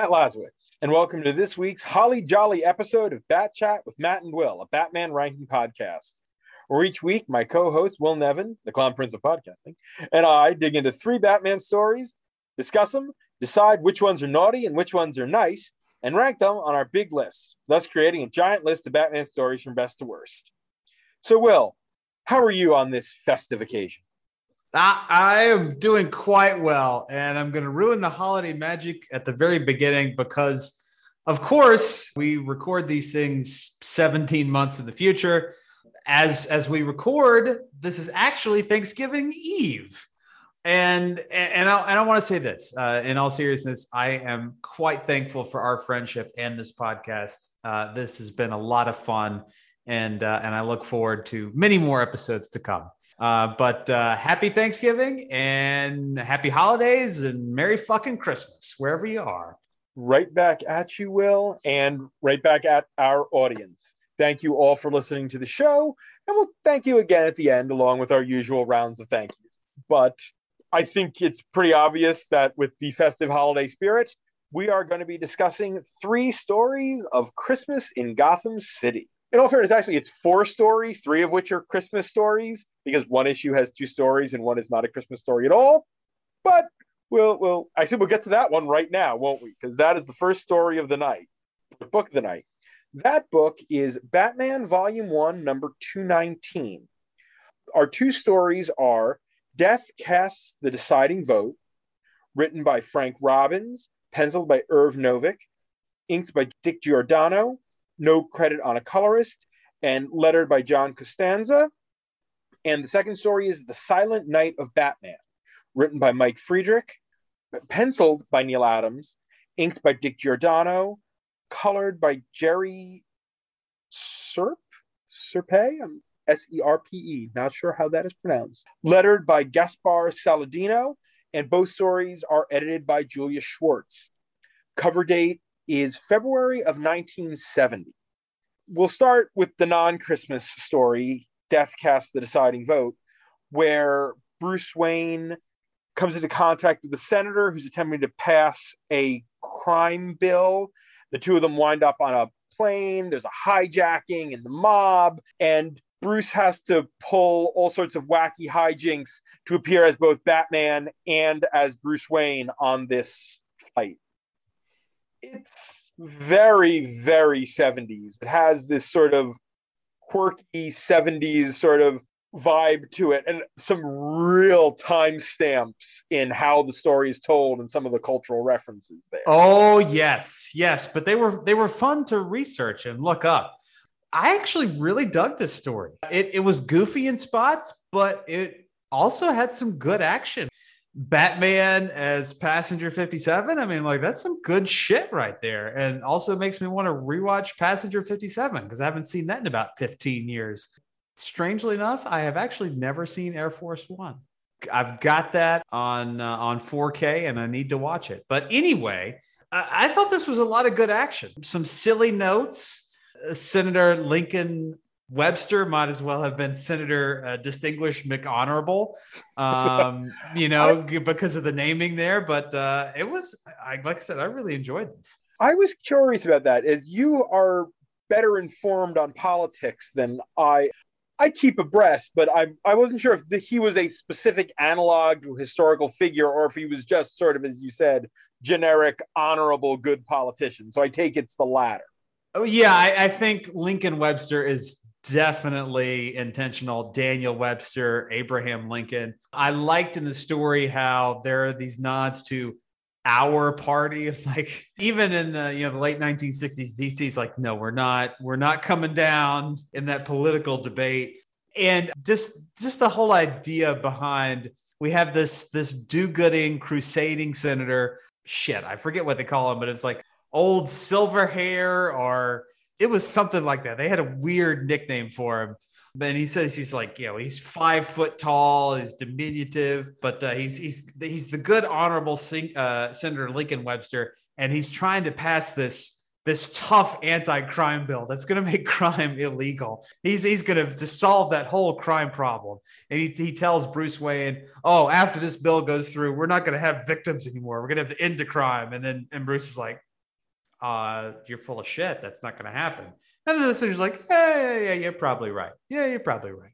Matt Lazowitz, and welcome to this week's Holly Jolly episode of Bat Chat with Matt and Will, a Batman ranking podcast. Where each week, my co host, Will Nevin, the clown prince of podcasting, and I dig into three Batman stories, discuss them, decide which ones are naughty and which ones are nice, and rank them on our big list, thus creating a giant list of Batman stories from best to worst. So, Will, how are you on this festive occasion? I, am doing quite well, and I'm going to ruin the holiday magic at the very beginning because, of course, we record these things 17 months in the future. As as we record, this is actually Thanksgiving Eve, and and I, and I want to say this uh, in all seriousness, I am quite thankful for our friendship and this podcast. Uh, this has been a lot of fun, and uh, and I look forward to many more episodes to come. Uh, but uh, happy Thanksgiving and happy holidays and Merry fucking Christmas wherever you are. right back at you, Will, and right back at our audience. Thank you all for listening to the show, and we'll thank you again at the end, along with our usual rounds of thank yous. But I think it's pretty obvious that with the festive holiday spirit, we are going to be discussing three stories of Christmas in Gotham City. In all fairness, actually, it's four stories, three of which are Christmas stories, because one issue has two stories and one is not a Christmas story at all. But we'll, we'll, I said we'll get to that one right now, won't we? Because that is the first story of the night, the book of the night. That book is Batman Volume 1, number 219. Our two stories are Death Casts the Deciding Vote, written by Frank Robbins, penciled by Irv Novick, inked by Dick Giordano, no credit on a colorist, and lettered by John Costanza. And the second story is The Silent Night of Batman, written by Mike Friedrich, penciled by Neal Adams, inked by Dick Giordano, colored by Jerry Serp, Serpe, I'm S E R P E, not sure how that is pronounced. Lettered by Gaspar Saladino, and both stories are edited by Julius Schwartz. Cover date is February of 1970. We'll start with the non Christmas story, Death Cast the Deciding Vote, where Bruce Wayne comes into contact with the senator who's attempting to pass a crime bill. The two of them wind up on a plane. There's a hijacking and the mob, and Bruce has to pull all sorts of wacky hijinks to appear as both Batman and as Bruce Wayne on this fight. It's very, very 70s. It has this sort of quirky 70s sort of vibe to it and some real time stamps in how the story is told and some of the cultural references there. Oh yes, yes, but they were they were fun to research and look up. I actually really dug this story. It, it was goofy in spots, but it also had some good action. Batman as passenger 57. I mean, like that's some good shit right there. And also makes me want to rewatch Passenger 57 because I haven't seen that in about 15 years. Strangely enough, I have actually never seen Air Force One. I've got that on uh, on 4K and I need to watch it. But anyway, I, I thought this was a lot of good action. Some silly notes. Uh, Senator Lincoln Webster might as well have been Senator uh, Distinguished McHonorable, um, you know, g- because of the naming there. But uh, it was, I, like I said, I really enjoyed this. I was curious about that as you are better informed on politics than I. I keep abreast, but I I wasn't sure if the, he was a specific analog to a historical figure or if he was just sort of, as you said, generic, honorable, good politician. So I take it's the latter. Oh yeah, I, I think Lincoln Webster is definitely intentional. Daniel Webster, Abraham Lincoln. I liked in the story how there are these nods to our party. Like even in the you know the late 1960s, DC's like, no, we're not, we're not coming down in that political debate. And just just the whole idea behind we have this this do-gooding crusading senator. Shit, I forget what they call him, but it's like old silver hair or it was something like that. They had a weird nickname for him. Then he says he's like, you know, he's five foot tall, he's diminutive, but uh, he's he's he's the good honorable sing, uh, Senator Lincoln Webster, and he's trying to pass this this tough anti-crime bill that's going to make crime illegal. He's he's going to solve that whole crime problem. And he, he tells Bruce Wayne, "Oh, after this bill goes through, we're not going to have victims anymore. We're going to have the end to crime." And then and Bruce is like, "Uh, you're full of shit. That's not going to happen." And then the senator's like, "Yeah, yeah, yeah, you're probably right. Yeah, you're probably right."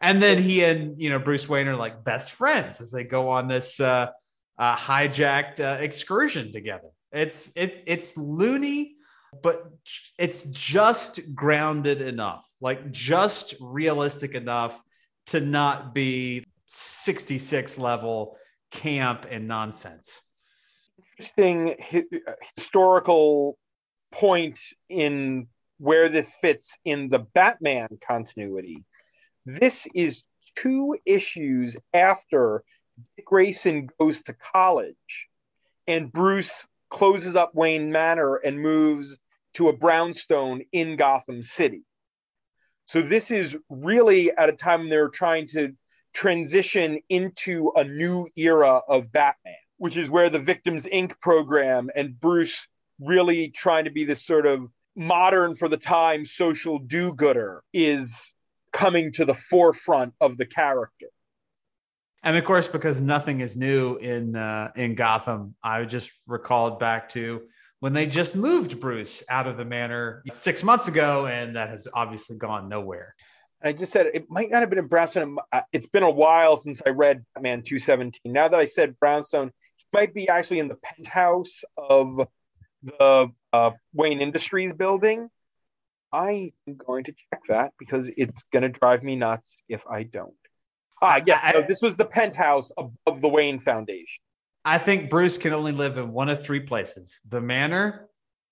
And then he and you know Bruce Wayne are like best friends as they go on this uh, uh, hijacked uh, excursion together. It's it's it's loony but it's just grounded enough, like just realistic enough to not be 66 level camp and nonsense. Interesting uh, historical point in where this fits in the Batman continuity. This is two issues after Grayson goes to college and Bruce closes up Wayne Manor and moves to a brownstone in Gotham City. So this is really at a time they're trying to transition into a new era of Batman, which is where the Victims Inc. program and Bruce really trying to be this sort of modern for the time social do-gooder is coming to the forefront of the character. And of course, because nothing is new in uh, in Gotham, I just recalled back to when they just moved Bruce out of the manor six months ago, and that has obviously gone nowhere. I just said it might not have been in Brownstone. It's been a while since I read Man 217. Now that I said Brownstone, might be actually in the penthouse of the uh, Wayne Industries building. I am going to check that because it's going to drive me nuts if I don't. Ah, yes, no, this was the penthouse above the Wayne Foundation. I think Bruce can only live in one of three places the manor,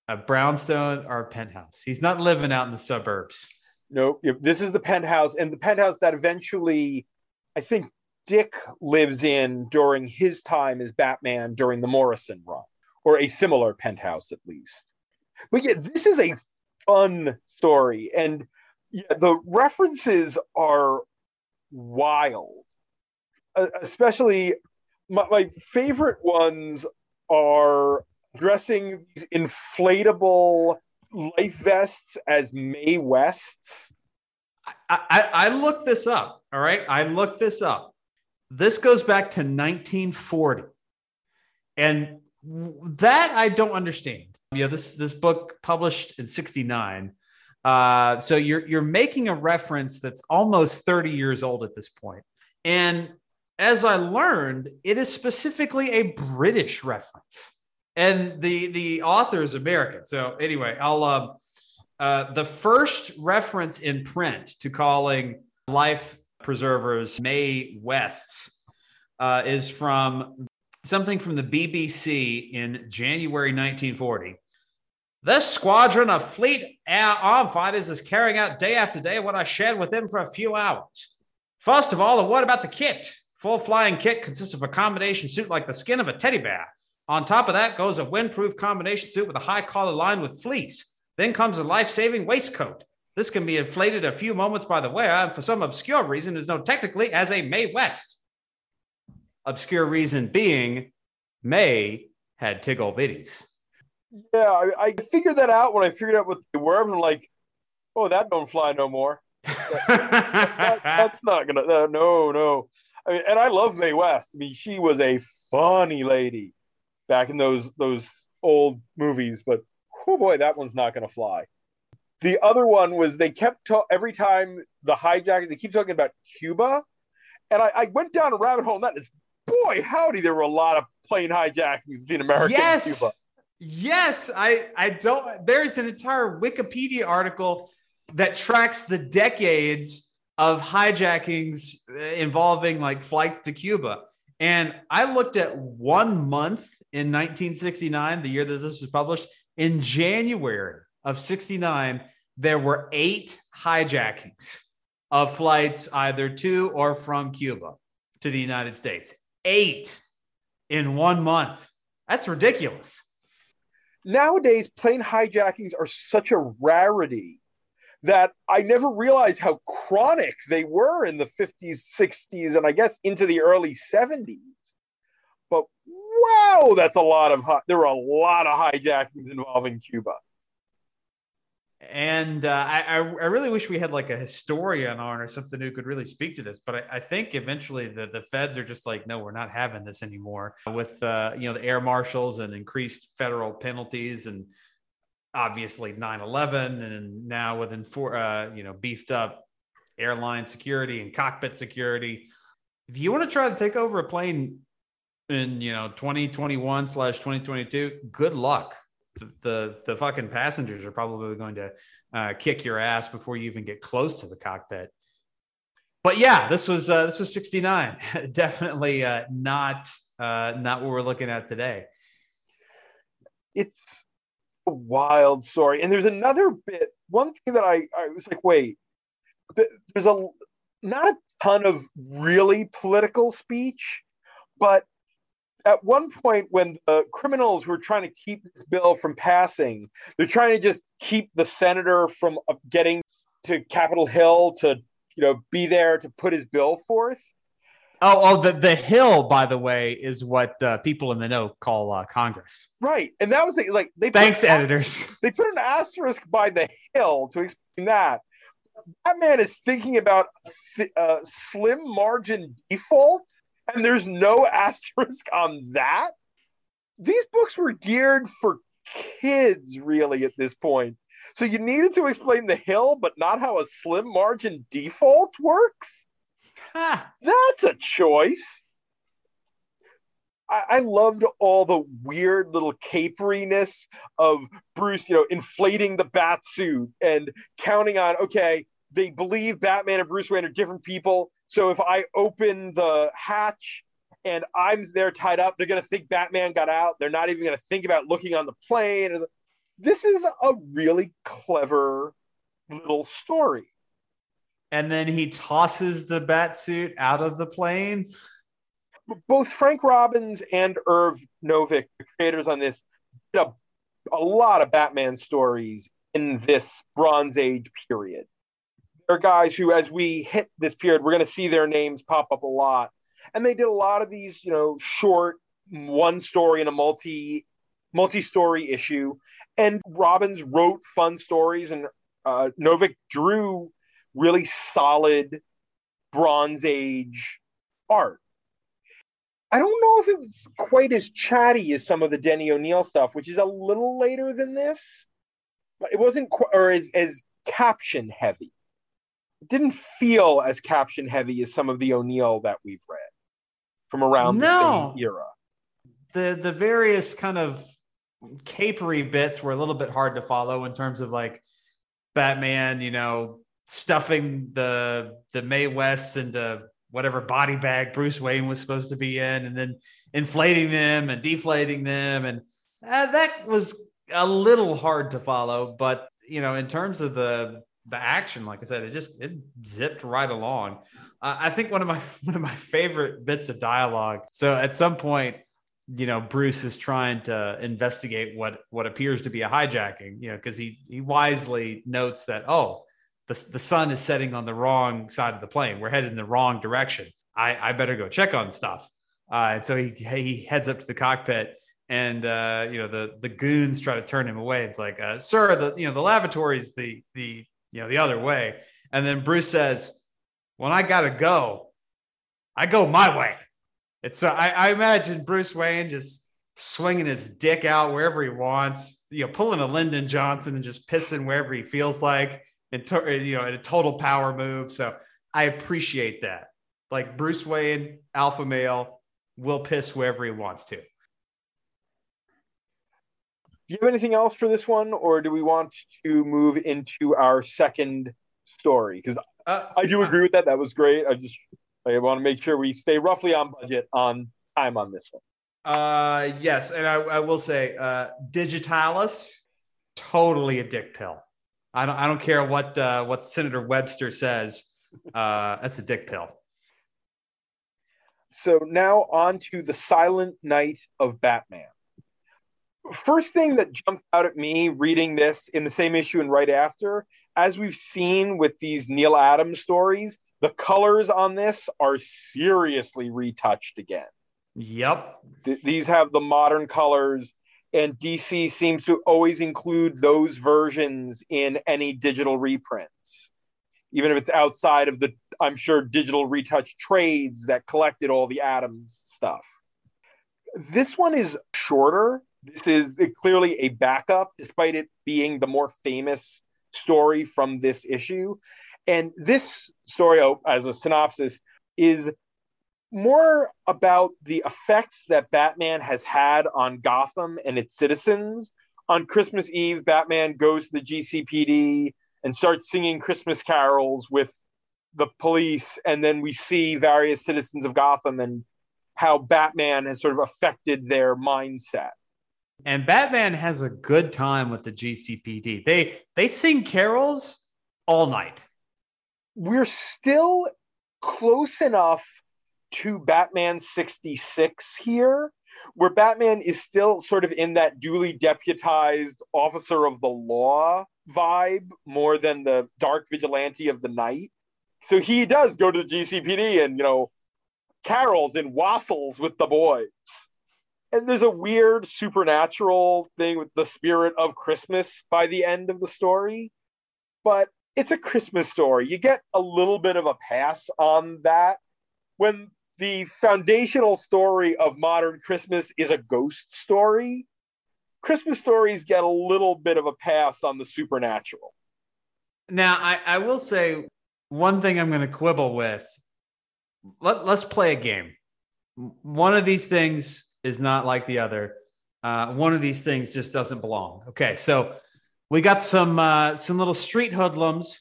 a brownstone, or a penthouse. He's not living out in the suburbs. No, nope. this is the penthouse, and the penthouse that eventually, I think Dick lives in during his time as Batman during the Morrison run, or a similar penthouse at least. But yeah, this is a fun story, and the references are wild, uh, especially my, my favorite ones are dressing these inflatable life vests as Mae Wests. I, I, I looked this up. All right. I looked this up. This goes back to 1940. And that I don't understand. You know, this this book published in 69. Uh, so you're you're making a reference that's almost 30 years old at this point. And as I learned, it is specifically a British reference, and the the author is American. So anyway, I'll um, uh, the first reference in print to calling life preservers Mae Wests uh, is from something from the BBC in January 1940. This squadron of fleet air arm fighters is carrying out day after day what I shared with them for a few hours. First of all, a word about the kit. Full flying kit consists of a combination suit like the skin of a teddy bear. On top of that goes a windproof combination suit with a high collar lined with fleece. Then comes a life saving waistcoat. This can be inflated a few moments by the wearer, and for some obscure reason is known technically as a Mae West. Obscure reason being Mae had tiggle bitties. Yeah, I, I, figured that out when I figured out what they were. I'm like, oh, that don't fly no more. that, that, that's not gonna. Uh, no, no. I mean, and I love Mae West. I mean, she was a funny lady back in those those old movies, but oh boy, that one's not to fly. The other one was they kept ta- every time the hijackers they keep talking about Cuba, and I, I went down a rabbit hole. And that is, boy, howdy, there were a lot of plane hijackings between America yes! and Cuba. Yes, I I don't. There's an entire Wikipedia article that tracks the decades of hijackings uh, involving like flights to Cuba. And I looked at one month in 1969, the year that this was published. In January of 69, there were eight hijackings of flights either to or from Cuba to the United States. Eight in one month. That's ridiculous. Nowadays, plane hijackings are such a rarity that I never realized how chronic they were in the 50s, 60s, and I guess into the early 70s. But wow, that's a lot of there were a lot of hijackings involving Cuba. And uh, I, I really wish we had like a historian on or something who could really speak to this. But I, I think eventually the, the feds are just like, no, we're not having this anymore with uh, you know the air marshals and increased federal penalties and obviously 9-11 and now with enfor- uh, you know beefed up airline security and cockpit security if you want to try to take over a plane in you know 2021 slash 2022 good luck the, the, fucking passengers are probably going to uh, kick your ass before you even get close to the cockpit but yeah this was uh, this was 69 definitely uh, not uh, not what we're looking at today it's a wild story. And there's another bit. One thing that I, I was like, wait, there's a not a ton of really political speech, but at one point when the criminals were trying to keep this bill from passing, they're trying to just keep the senator from uh, getting to Capitol Hill to you know be there to put his bill forth. Oh, oh, the the Hill, by the way, is what uh, people in the know call uh, Congress. Right, and that was the, like they. Thanks, editors. They put an asterisk by the Hill to explain that. That man is thinking about a uh, slim margin default, and there's no asterisk on that. These books were geared for kids, really, at this point. So you needed to explain the Hill, but not how a slim margin default works. That's a choice. I, I loved all the weird little caperiness of Bruce, you know, inflating the bat suit and counting on, okay, they believe Batman and Bruce Wayne are different people. So if I open the hatch and I'm there tied up, they're going to think Batman got out. They're not even going to think about looking on the plane. This is a really clever little story and then he tosses the bat suit out of the plane. Both Frank Robbins and Irv Novick, the creators on this, did a, a lot of Batman stories in this Bronze Age period. They're guys who, as we hit this period, we're going to see their names pop up a lot. And they did a lot of these, you know, short one story in a multi multi-story issue. And Robbins wrote fun stories, and uh, Novick drew really solid Bronze Age art. I don't know if it was quite as chatty as some of the Denny O'Neil stuff, which is a little later than this. But it wasn't quite, or as, as caption heavy. Didn't feel as caption heavy as some of the O'Neil that we've read from around no. the same era. The the various kind of capery bits were a little bit hard to follow in terms of like Batman, you know, stuffing the the Mae West into whatever body bag Bruce Wayne was supposed to be in, and then inflating them and deflating them, and uh, that was a little hard to follow. But you know, in terms of the the action, like I said, it just it zipped right along. Uh, I think one of my one of my favorite bits of dialogue. So at some point, you know, Bruce is trying to investigate what what appears to be a hijacking. You know, because he he wisely notes that oh the, the sun is setting on the wrong side of the plane. We're headed in the wrong direction. I, I better go check on stuff. Uh, and so he, he heads up to the cockpit and, uh, you know, the, the goons try to turn him away. It's like, uh, sir, the, you know, the lavatory is the, the, you know, the other way. And then Bruce says, when I got to go, I go my way. It's so I, I imagine Bruce Wayne just swinging his dick out wherever he wants, you know, pulling a Lyndon Johnson and just pissing wherever he feels like and to, you know in a total power move. So I appreciate that. Like Bruce Wayne, alpha male, will piss wherever he wants to. Do you have anything else for this one, or do we want to move into our second story? Because uh, I do agree with that. That was great. I just I want to make sure we stay roughly on budget on time on this one. Uh, yes, and I, I will say, uh, Digitalis, totally a dick pill. I don't I don't care what uh, what Senator Webster says. Uh, that's a dick pill. So now on to the Silent Night of Batman. First thing that jumped out at me reading this in the same issue and right after, as we've seen with these Neal Adams stories, the colors on this are seriously retouched again. Yep. Th- these have the modern colors and DC seems to always include those versions in any digital reprints, even if it's outside of the, I'm sure, digital retouch trades that collected all the Adams stuff. This one is shorter. This is clearly a backup, despite it being the more famous story from this issue. And this story, oh, as a synopsis, is more about the effects that Batman has had on Gotham and its citizens. On Christmas Eve, Batman goes to the GCPD and starts singing Christmas carols with the police. And then we see various citizens of Gotham and how Batman has sort of affected their mindset. And Batman has a good time with the GCPD. They they sing carols all night. We're still close enough to Batman 66 here, where Batman is still sort of in that duly deputized officer of the law vibe more than the dark vigilante of the night. So he does go to the GCPD and, you know, carols and wassels with the boys. And there's a weird supernatural thing with the spirit of Christmas by the end of the story. But it's a Christmas story. You get a little bit of a pass on that when the foundational story of modern Christmas is a ghost story. Christmas stories get a little bit of a pass on the supernatural. Now, I, I will say one thing I'm going to quibble with. Let, let's play a game. One of these things is not like the other. Uh, one of these things just doesn't belong. Okay, so we got some uh, some little street hoodlums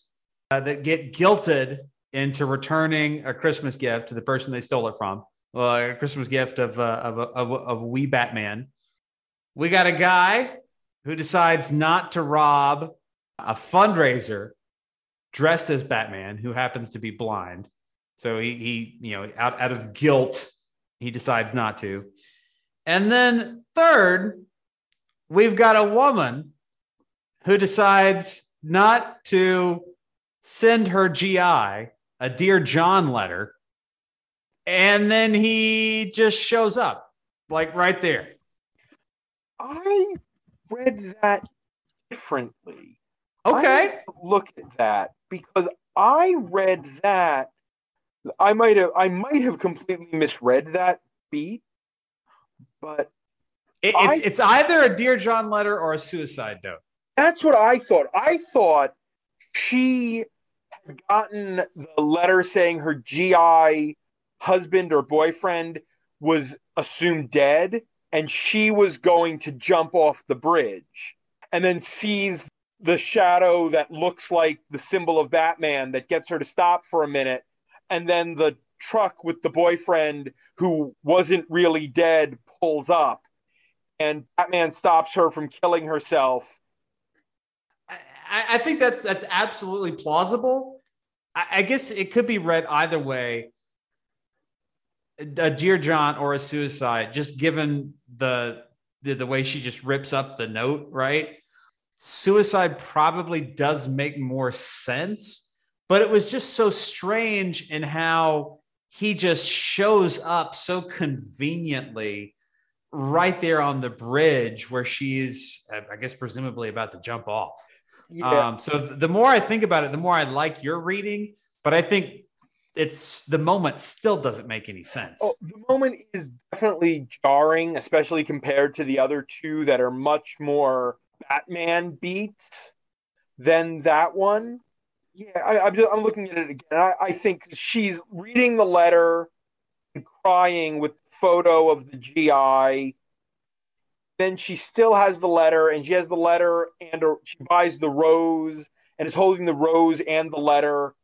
uh, that get guilted into returning a Christmas gift to the person they stole it from, uh, a Christmas gift of, uh, of, of, of wee Batman. We got a guy who decides not to rob a fundraiser dressed as Batman who happens to be blind. So he, he you know, out, out of guilt, he decides not to. And then third, we've got a woman who decides not to send her GI a Dear John letter. And then he just shows up, like right there. I read that differently. Okay. Look at that because I read that. I might have I might have completely misread that beat, but it, it's I, it's either a Dear John letter or a suicide note. That's what I thought. I thought she gotten the letter saying her GI husband or boyfriend was assumed dead and she was going to jump off the bridge and then sees the shadow that looks like the symbol of Batman that gets her to stop for a minute and then the truck with the boyfriend who wasn't really dead pulls up and Batman stops her from killing herself I, I think that's that's absolutely plausible. I, I guess it could be read either way a dear John or a suicide, just given the, the the way she just rips up the note, right? Suicide probably does make more sense, but it was just so strange in how he just shows up so conveniently right there on the bridge where she's, I guess, presumably about to jump off. Yeah. Um, so the more I think about it, the more I like your reading. But I think it's the moment still doesn't make any sense. Oh, the moment is definitely jarring, especially compared to the other two that are much more Batman beats than that one. Yeah, I, am I'm looking at it again. I, I think she's reading the letter and crying with the photo of the GI then she still has the letter and she has the letter and she buys the rose and is holding the rose and the letter.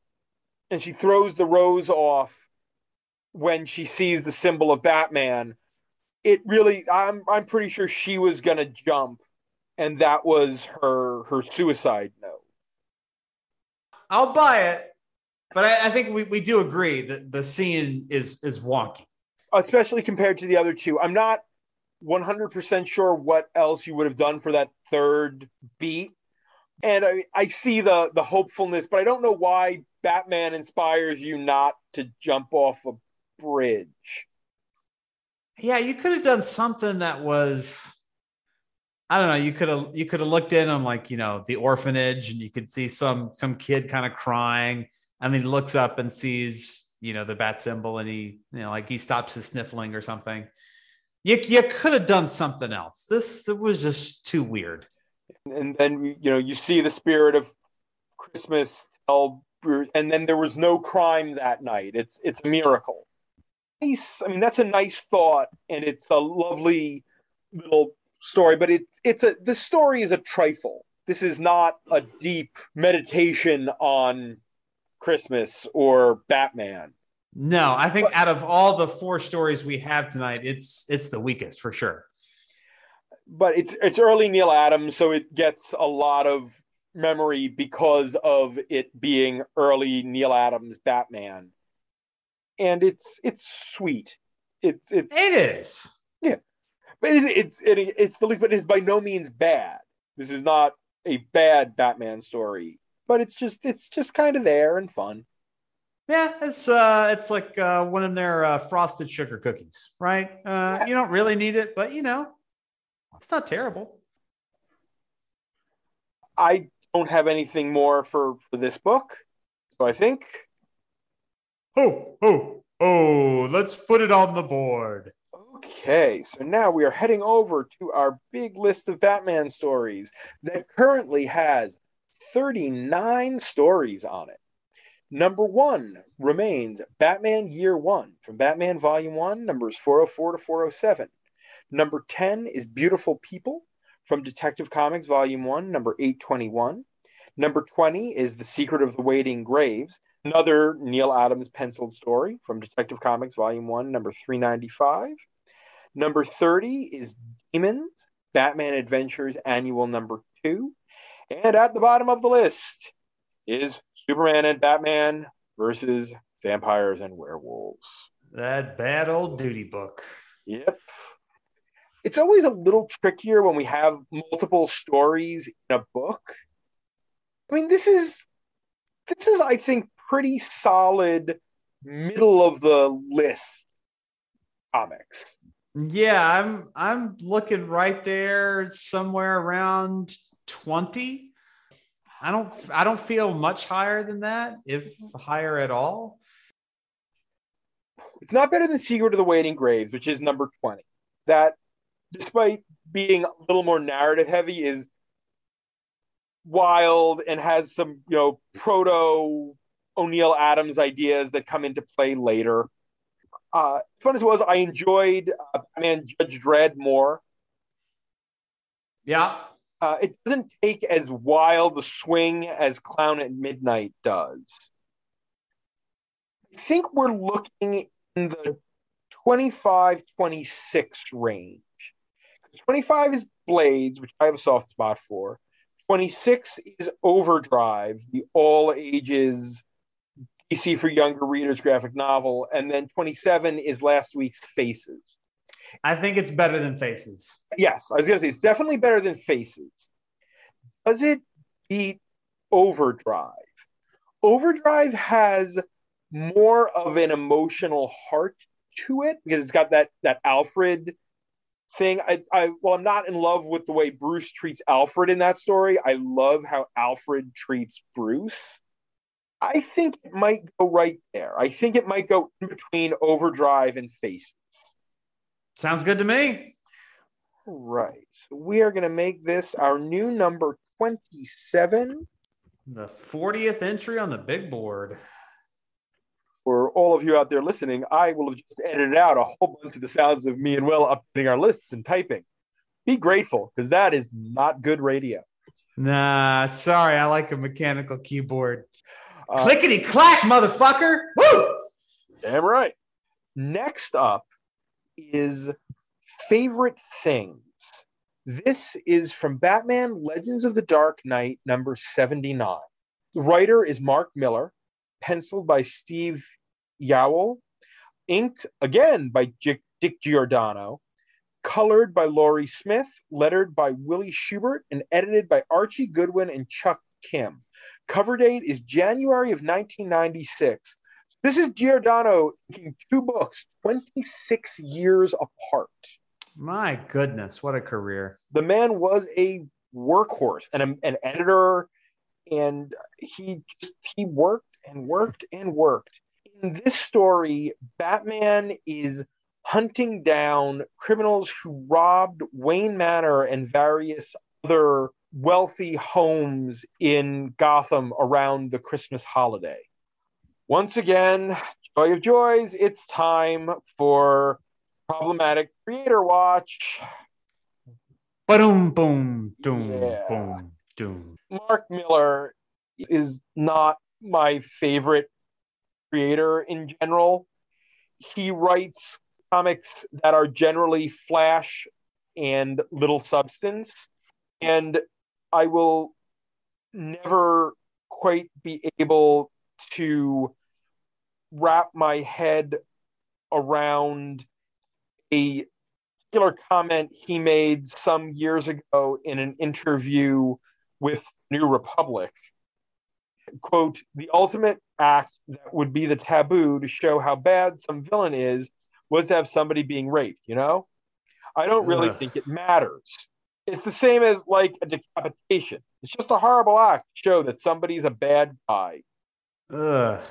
And she throws the rose off when she sees the symbol of Batman. It really I'm I'm pretty sure she was going to jump and that was her her suicide note I'll buy it but I, I think we, we do agree that the scene is is wonky especially compared to the other two I'm not 100% sure what else you would have done for that third beat. And I, I see the the hopefulness, but I don't know why Batman inspires you not to jump off a bridge. Yeah, you could have done something that was I don't know. You could have you could have looked in on like you know the orphanage, and you could see some some kid kind of crying, and then he looks up and sees you know the bat symbol, and he you know like he stops his sniffling or something. You you could have done something else. This it was just too weird. And then you know you see the spirit of Christmas, and then there was no crime that night. It's it's a miracle. Nice. I mean, that's a nice thought, and it's a lovely little story, but it, it's a the story is a trifle. This is not a deep meditation on Christmas or Batman. No, I think out of all the four stories we have tonight, it's it's the weakest for sure. But it's it's early Neal Adams, so it gets a lot of memory because of it being early Neal Adams Batman. And it's it's sweet. It's it's it is. Yeah but it, it's it, it's the least, but it's by no means bad. This is not a bad Batman story, but it's just it's just kind of there and fun. Yeah, it's uh, it's like uh, one of their uh, frosted sugar cookies, right? Uh, you don't really need it, but you know, it's not terrible. I don't have anything more for, for this book, so I think. Oh, oh, oh! Let's put it on the board. Okay, so now we are heading over to our big list of Batman stories that currently has 39 stories on it. Number one remains Batman Year One from Batman Volume One, numbers 404 to 407. Number 10 is Beautiful People from Detective Comics Volume 1, number 821. Number 20 is The Secret of the Waiting Graves, another Neal Adams penciled story from Detective Comics Volume 1, number 395. Number 30 is Demons, Batman Adventures Annual Number 2. And at the bottom of the list is Superman and Batman versus Vampires and Werewolves. That bad old duty book. Yep. It's always a little trickier when we have multiple stories in a book. I mean, this is this is, I think, pretty solid middle of the list comics. Yeah, I'm I'm looking right there somewhere around 20. I don't I don't feel much higher than that, if mm-hmm. higher at all. It's not better than Secret of the Waiting Graves, which is number 20. That despite being a little more narrative heavy is wild and has some, you know, proto O'Neil Adams ideas that come into play later uh, fun as it was, I enjoyed uh, Batman Judge Dredd more. Yeah. Uh, it doesn't take as wild a swing as Clown at Midnight does. I think we're looking in the 25 26 range. 25 is Blades, which I have a soft spot for. 26 is Overdrive, the all ages DC for Younger Readers graphic novel. And then 27 is last week's Faces. I think it's better than Faces. Yes, I was going to say it's definitely better than Faces. Does it beat Overdrive? Overdrive has more of an emotional heart to it because it's got that that Alfred thing. I, I well, I'm not in love with the way Bruce treats Alfred in that story. I love how Alfred treats Bruce. I think it might go right there. I think it might go in between overdrive and faces. Sounds good to me. Right. So we are going to make this our new number 27. The 40th entry on the big board. For all of you out there listening, I will have just edited out a whole bunch of the sounds of me and Will updating our lists and typing. Be grateful because that is not good radio. Nah, sorry. I like a mechanical keyboard. Uh, Clickety clack, motherfucker. Woo! Damn right. Next up is favorite things. This is from Batman Legends of the Dark Knight, number 79. The writer is Mark Millar, penciled by Steve Yeowell, inked again by Dick, Dick Giordano, colored by Laurie Smith, lettered by Willie Schubert, and edited by Archie Goodwin and Chuck Kim. Cover date is January of 1996. This is Giordano in two books 26 years apart. My goodness, what a career. The man was a workhorse and a, an editor, and he just he worked and worked and worked. In this story, Batman is hunting down criminals who robbed Wayne Manor and various other wealthy homes in Gotham around the Christmas holiday. Once again, joy of joys, it's time for problematic creator watch. Boom, boom, doom, Yeah. boom, doom. Mark Millar is not my favorite creator in general. He writes comics that are generally flash and little substance. And I will never quite be able to wrap my head around a particular comment he made some years ago in an interview with New Republic. Quote, the ultimate act that would be the taboo to show how bad some villain is was to have somebody being raped, you know? I don't really think it matters. It's the same as like a decapitation. It's just a horrible act to show that somebody's a bad guy. Ugh.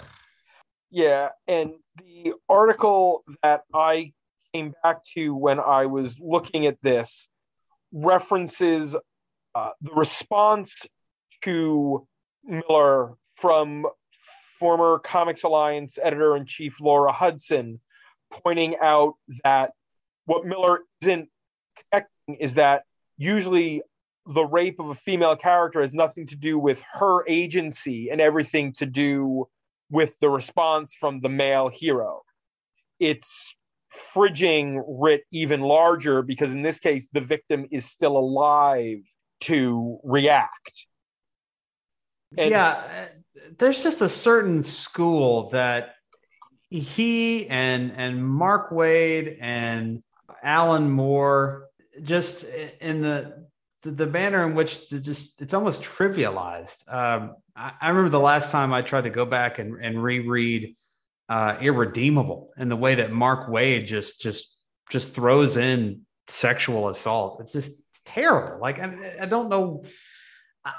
Yeah, and the article that I came back to when I was looking at this references uh, the response to Millar from former Comics Alliance editor in chief Laura Hudson, pointing out that what Millar isn't connecting is that usually the rape of a female character has nothing to do with her agency and everything to do with the response from the male hero. It's fridging writ even larger because in this case the victim is still alive to react. And- yeah, there's just a certain school that he and and Mark Waid and Alan Moore just in the the, the manner in which the just it's almost trivialized. Um, I, I remember the last time I tried to go back and, and reread uh, Irredeemable and the way that Mark Waid just just just throws in sexual assault. It's just it's terrible. Like I, I don't know.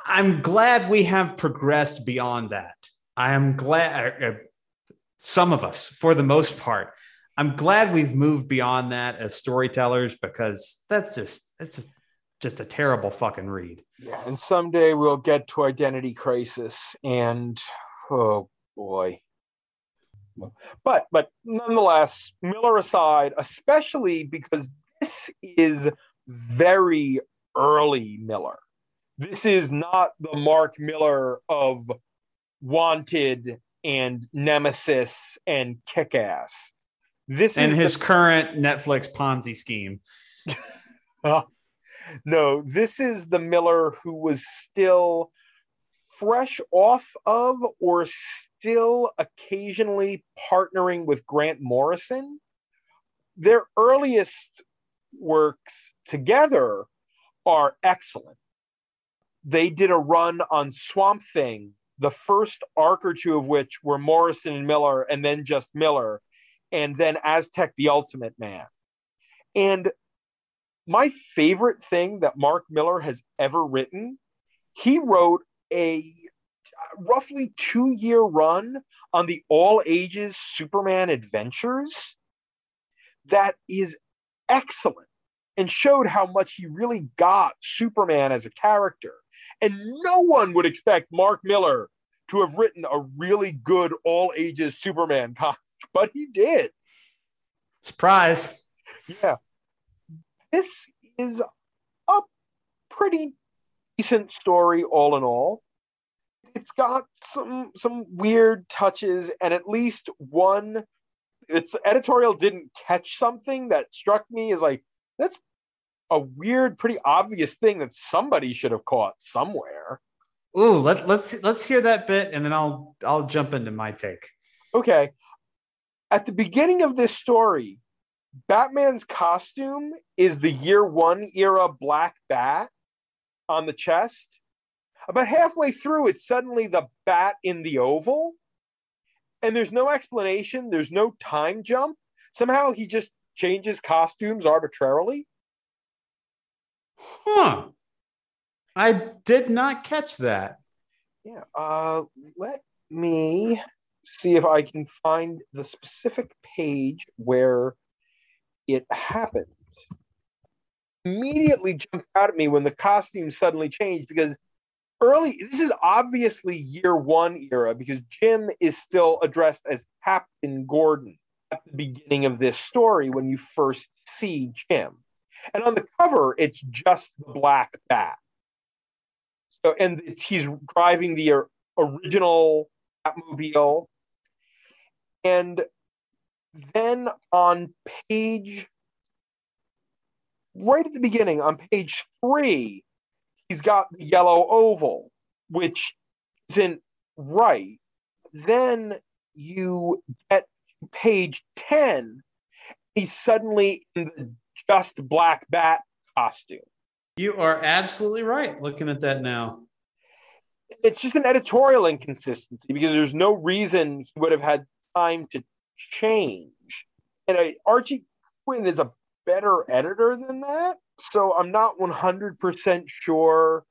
I'm glad we have progressed beyond that. I am glad, uh, some of us, for the most part, I'm glad we've moved beyond that as storytellers because that's just, it's just, just a terrible fucking read. Yeah, and someday we'll get to Identity Crisis, and oh boy. But but nonetheless, Millar aside, especially because this is very early Millar. This is not the Mark Millar of Wanted and Nemesis and Kick Ass. This And is his current Netflix Ponzi scheme. Uh, no, this is the Millar who was still fresh off of or still occasionally partnering with Grant Morrison. Their earliest works together are excellent. They did a run on Swamp Thing, the first arc or two of which were Morrison and Millar, and then just Millar, and then Aztec the Ultimate Man. And my favorite thing that Mark Millar has ever written, he wrote a uh, roughly two year run on the all ages Superman adventures that is excellent and showed how much he really got Superman as a character. And no one would expect Mark Millar to have written a really good all ages Superman comic, but he did. Surprise. Yeah. This is a pretty decent story all in all. It's got some some weird touches and at least one its editorial didn't catch something that struck me as like that's a weird pretty obvious thing that somebody should have caught somewhere. Ooh, let's let's let's hear that bit and then I'll I'll jump into my take. Okay. At the beginning of this story, Batman's costume is the year one era black bat on the chest. About halfway through, it's suddenly the bat in the oval. And there's no explanation, there's no time jump. Somehow he just changes costumes arbitrarily. Huh. I did not catch that. Yeah. Uh, let me see if I can find the specific page where it happened. Immediately jumped out at me when the costume suddenly changed because early, this is obviously year one era because Jim is still addressed as Captain Gordon at the beginning of this story when you first see Jim. And on the cover, it's just the black bat. So, and he's driving the original Batmobile. And then on page, right at the beginning, on page three, he's got the yellow oval, which isn't right. Then you get page 10, he's suddenly in the just black bat costume. You are absolutely right looking at that now. It's just an editorial inconsistency because there's no reason he would have had time to change. And I, Archie Quinn is a better editor than that. So I'm not 100% sure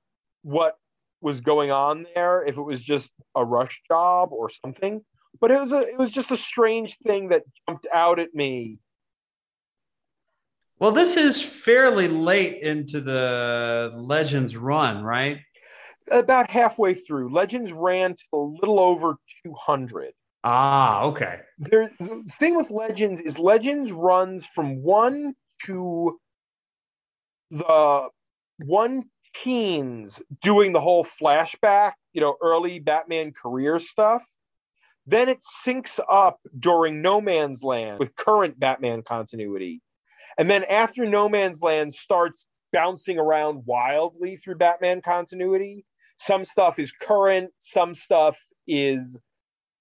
what was going on there, if it was just a rush job or something. But it was a, it was just a strange thing that jumped out at me Well, this is fairly late into the Legends run, right? About halfway through. Legends ran to a little over 200. Ah, okay. There, the thing with Legends is Legends runs from one to the one teens doing the whole flashback, you know, early Batman career stuff. Then it syncs up during No Man's Land with current Batman continuity. And then after No Man's Land starts bouncing around wildly through Batman continuity, some stuff is current, some stuff is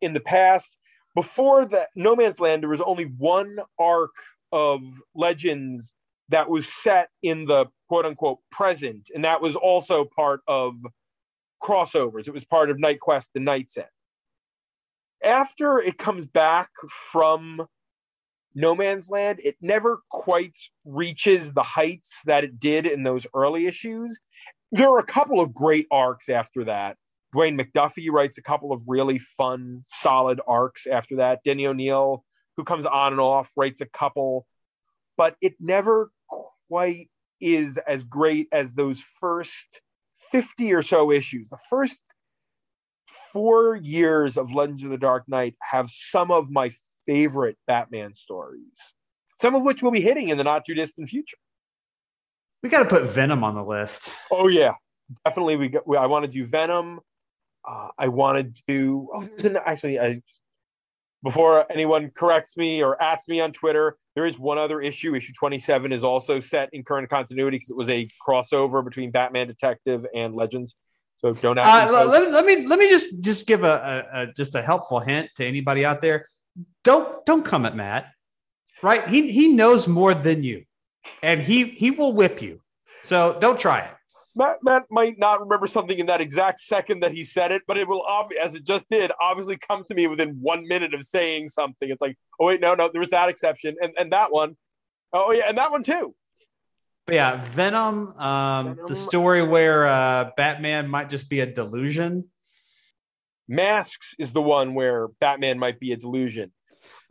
in the past. Before that, No Man's Land, there was only one arc of Legends that was set in the quote unquote present, and that was also part of crossovers. It was part of Knightquest and KnightsEnd. After it comes back from No Man's Land, it never quite reaches the heights that it did in those early issues. There are a couple of great arcs after that. Dwayne McDuffie writes a couple of really fun, solid arcs after that. Denny O'Neil, who comes on and off, writes a couple, but it never quite is as great as those first 50 or so issues. The first four years of Legends of the Dark Knight have some of my favorite Batman stories, some of which we'll be hitting in the not too distant future. We got to put Venom on the list. Oh, yeah. Definitely. We, got, we I want to do Venom. Uh, I wanted to. do. Oh, there's an, actually, I, before anyone corrects me or ats me on Twitter, there is one other issue. Issue 27 is also set in current continuity because it was a crossover between Batman Detective and Legends. So don't Uh, ask. me. let, let me let me just just give a, a, a just a helpful hint to anybody out there. Don't don't come at Matt. Right? He he knows more than you, and he he will whip you. So don't try it. Matt, Matt might not remember something in that exact second that he said it, but it will, ob- as it just did, obviously come to me within one minute of saying something. It's like, oh wait, no, no, there was that exception, and and that one. Oh yeah, and that one too. But yeah, Venom, um, Venom. the story where uh, Batman might just be a delusion. Masks is the one where Batman might be a delusion.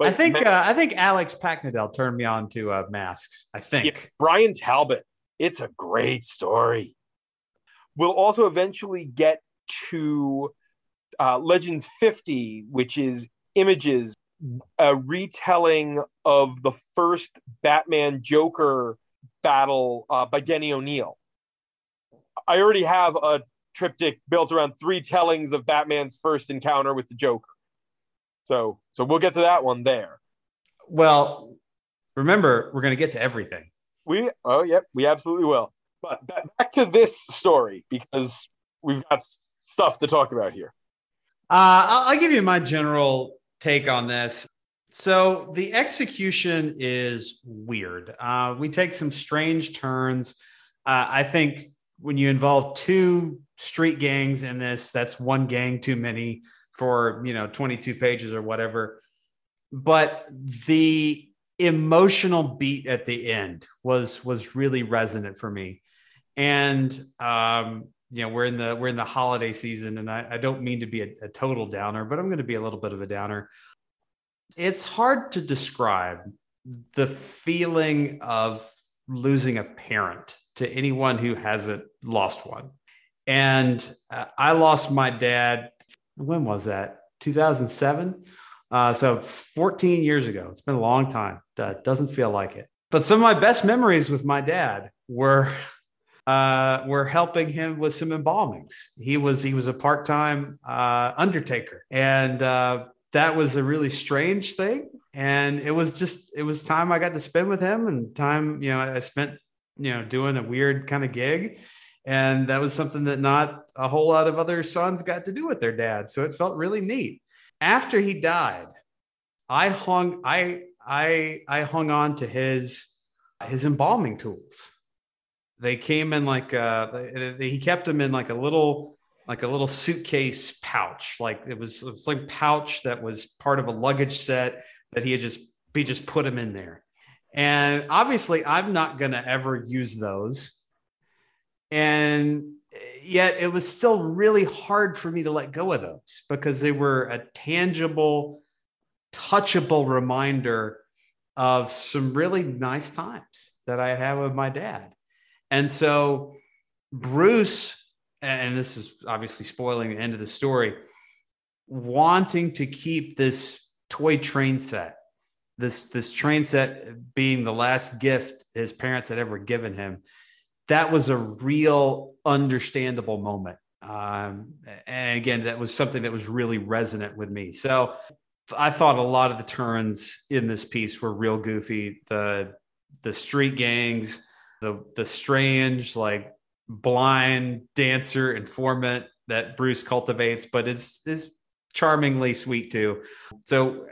I think Ma- uh, I think Alex Packnadel turned me on to uh, Masks. I think. Yeah, Bryan Talbot. It's a great story. We'll also eventually get to uh, Legends 50, which is images, a retelling of the first Batman Joker battle uh, by Denny O'Neil. I already have a triptych built around three tellings of Batman's first encounter with the Joker. So, so we'll get to that one there. Well, remember, we're going to get to everything. We oh yep, we absolutely will. But back to this story because we've got stuff to talk about here. Uh, I'll, I'll give you my general take on this. So the execution is weird. Uh, we take some strange turns. Uh, I think when you involve two street gangs in this, that's one gang too many for you know 22 pages or whatever. But the emotional beat at the end was was really resonant for me. And um, you know, we're in the we're in the holiday season, and I, I don't mean to be a, a total downer, but I'm going to be a little bit of a downer. It's hard to describe the feeling of losing a parent to anyone who hasn't lost one. And uh, I lost my dad. When was that? 2007. Uh, so 14 years ago. It's been a long time. Uh, doesn't feel like it. But some of my best memories with my dad were uh, were helping him with some embalmings. He was he was a part time uh, undertaker, and uh, that was a really strange thing. And it was just it was time I got to spend with him, and time you know I spent you know doing a weird kind of gig, and that was something that not a whole lot of other sons got to do with their dad. So it felt really neat. After he died, I hung I I I hung on to his his embalming tools they came in like uh he kept them in like a little like a little suitcase pouch like it was it was like pouch that was part of a luggage set that he had just he just put them in there and obviously i'm not going to ever use those and eh, yet it was still really hard for me to let go of those because they were a tangible touchable reminder of some really nice times that i had with my dad. And so Bruce, and this is obviously spoiling the end of the story, wanting to keep this toy train set, this this train set being the last gift his parents had ever given him, that was a real understandable moment. Um, and again, that was something that was really resonant with me. So I thought a lot of the turns in this piece were real goofy. The the street gangs, the the strange like blind dancer informant that Bruce cultivates, but is is charmingly sweet too. So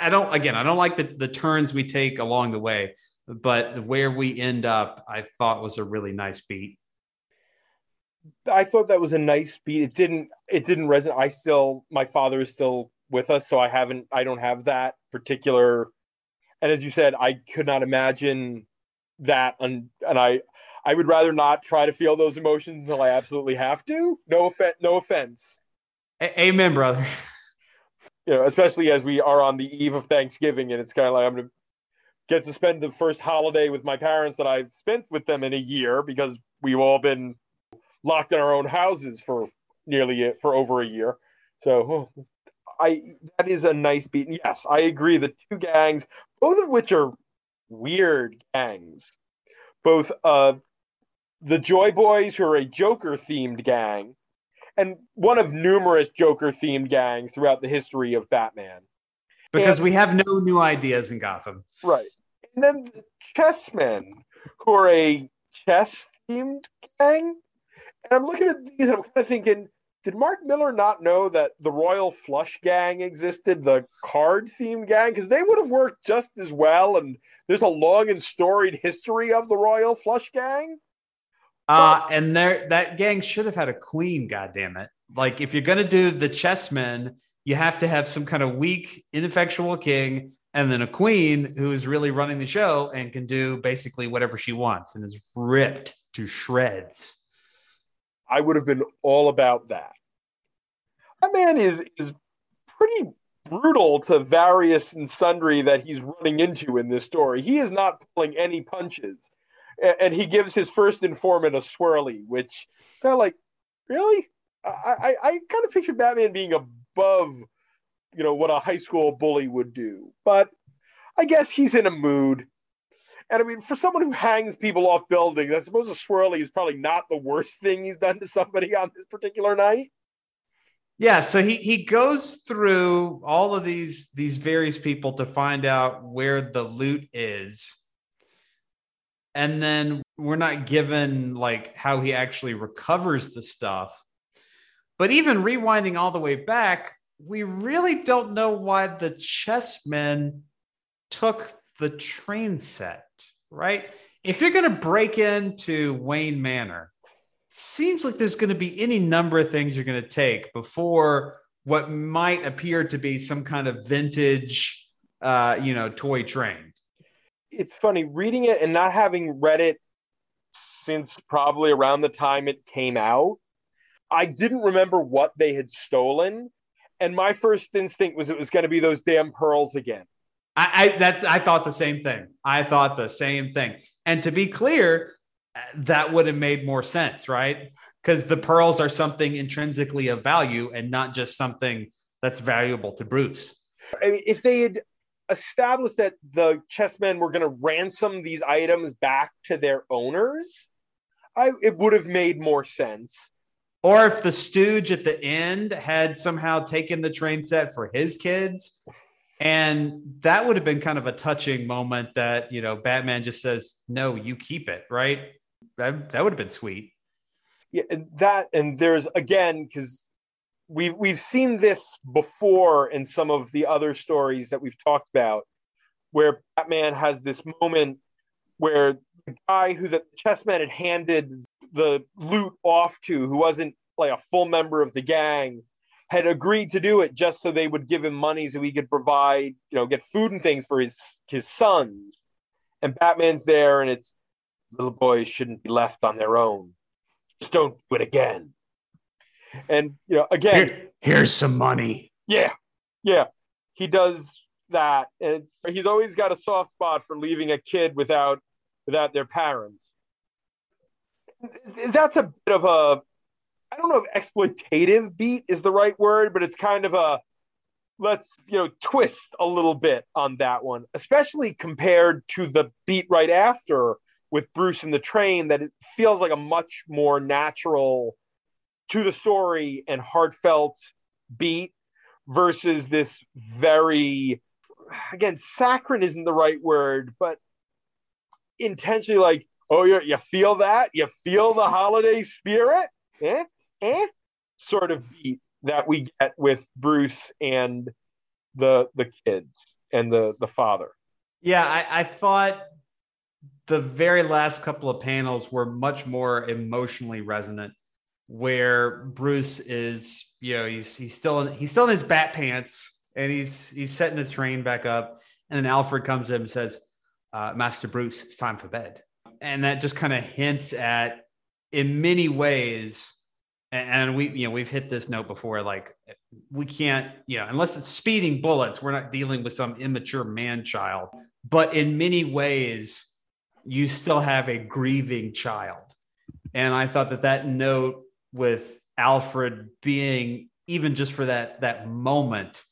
I don't again I don't like the the turns we take along the way, but where we end up, I thought was a really nice beat. I thought that was a nice beat. It didn't it didn't resonate. I still my father is still with us, so I haven't I don't have that particular and as you said, I could not imagine that and and I I would rather not try to feel those emotions until I absolutely have to. No offense. No offense. A- Amen, brother. You know, especially as we are on the eve of Thanksgiving, and it's kind of like I'm gonna get to spend the first holiday with my parents that I've spent with them in a year because we've all been locked in our own houses for nearly for over a year. So I that is a nice beat. Yes, I agree. The two gangs, both of which are weird gangs. Both uh, the Joy Boys, who are a Joker themed gang, and one of numerous Joker themed gangs throughout the history of Batman. Because And- we have no new ideas in Gotham. Right. And then the Chessmen, who are a chess themed gang. And I'm looking at these and I'm kind of thinking, did Mark Millar not know that the Royal Flush Gang existed, the card themed gang? Because they would have worked just as well. And there's a long and storied history of the Royal Flush Gang. Uh, and there that gang should have had a queen, God damn it. Like if you're gonna do the chessmen, you have to have some kind of weak, ineffectual king, and then a queen who is really running the show and can do basically whatever she wants and is ripped to shreds. I would have been all about that. That man is is pretty brutal to various and sundry that he's running into in this story. He is not pulling any punches. And he gives his first informant a swirly, which kind like, really? I, I, I kind of picture Batman being above, you know, what a high school bully would do. But I guess he's in a mood. And I mean, for someone who hangs people off buildings, I suppose a swirly is probably not the worst thing he's done to somebody on this particular night. Yeah, so he he goes through all of these these various people to find out where the loot is. And then we're not given like how he actually recovers the stuff. But even rewinding all the way back, we really don't know why the chessmen took the train set, right? If you're going to break into Wayne Manor, seems like there's going to be any number of things you're going to take before what might appear to be some kind of vintage, uh, you know, toy train. It's funny reading it and not having read it since probably around the time it came out. I didn't remember what they had stolen, and my first instinct was it was going to be those damn pearls again. I, I that's I thought the same thing. I thought the same thing. And to be clear, that would have made more sense, right? Because the pearls are something intrinsically of value and not just something that's valuable to Bruce. I mean, if they had established that the chessmen were going to ransom these items back to their owners, I it would have made more sense. Or if the stooge at the end had somehow taken the train set for his kids. And that would have been kind of a touching moment that, you know, Batman just says, no, you keep it, right? That, that would have been sweet. Yeah, and that and there's again because we've we've seen this before in some of the other stories that we've talked about, where Batman has this moment where the guy who the chessman had handed the loot off to, who wasn't like a full member of the gang, had agreed to do it just so they would give him money so he could provide, you know, get food and things for his his sons. And Batman's there, and it's little boys shouldn't be left on their own. Just don't do it again. And you know, again, Here, here's some money. yeah, yeah, he does that, and it's, he's always got a soft spot for leaving a kid without without their parents. That's a bit of a, I don't know if exploitative beat is the right word, but it's kind of a let's you know twist a little bit on that one, especially compared to the beat right after with Bruce and the train. That it feels like a much more natural to the story and heartfelt beat versus this very again saccharine isn't the right word but intentionally like oh you you feel that? You feel the holiday spirit? Eh? Eh? Sort of beat that we get with Bruce and the the kids and the the father. Yeah, I, I thought the very last couple of panels were much more emotionally resonant where Bruce is, you know, he's he's still in he's still in his bat pants and he's he's setting the train back up. And then Alfred comes in and says, uh, Master Bruce, it's time for bed. And that just kind of hints at in many ways, and, we, you know, we've hit this note before, like we can't, you know, unless it's speeding bullets, we're not dealing with some immature man child. But in many ways, you still have a grieving child. And I thought that that note with Alfred being even just for that that moment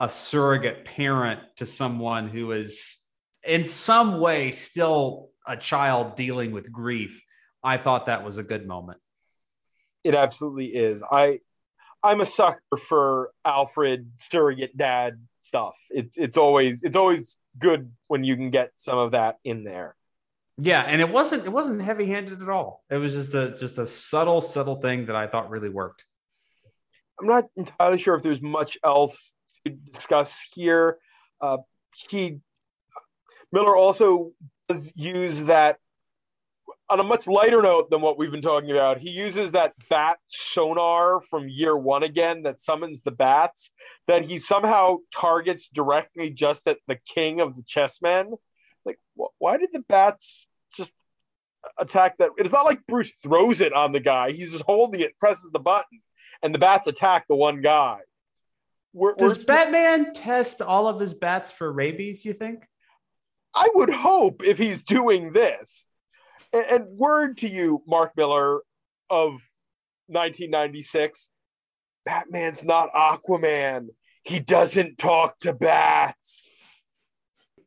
a surrogate parent to someone who is in some way still a child dealing with grief. I thought that was a good moment. it absolutely is i i'm a sucker for alfred surrogate dad stuff it's it's always it's always good when you can get some of that in there Yeah, and it wasn't it wasn't heavy handed at all. It was just a just a subtle subtle thing that I thought really worked. I'm not entirely sure if there's much else to discuss here. Uh, he Millar also does use that on a much lighter note than what we've been talking about. He uses that bat sonar from year one again that summons the bats that he somehow targets directly just at the king of the chessmen. Like, wh- why did the bats just attack that? It's not like Bruce throws it on the guy. He's just holding it, presses the button and the bats attack the one guy. We're, Does we're- Batman test all of his bats for rabies, you think? I would hope if he's doing this, and, and word to you, Mark Millar of 1996, Batman's not Aquaman. He doesn't talk to bats.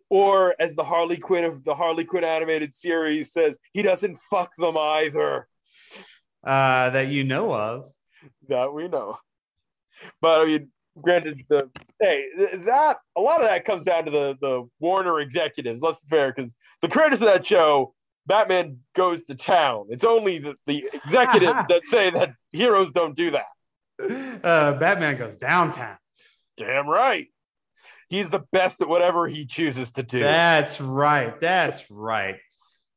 Or as the Harley Quinn of the Harley Quinn animated series says, he doesn't fuck them either. Uh, that you know of. that we know. But I mean, granted, the hey, that a lot of that comes down to the the Warner executives. Let's be fair, because the creators of that show, Batman goes to town. It's only the, the executives that say that heroes don't do that. Uh, Batman goes downtown. Damn right. He's the best at whatever he chooses to do. That's right. That's right.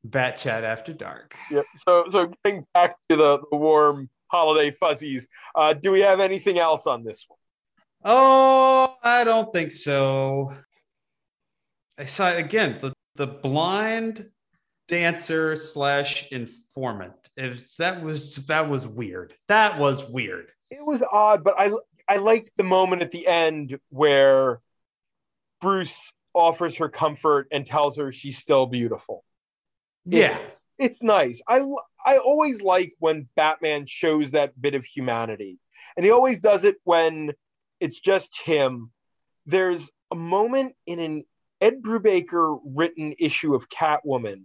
Bat chat after dark. Yep. So, so getting back to the, the warm holiday fuzzies, uh, do we have anything else on this one? Oh, I don't think so. I saw again the the blind dancer slash informant. If that was that was weird. That was weird. It was odd, but I I liked the moment at the end where Bruce offers her comfort and tells her she's still beautiful. Yeah. It's, it's nice. I I always like when Batman shows that bit of humanity. And he always does it when it's just him. There's a moment in an Ed Brubaker written issue of Catwoman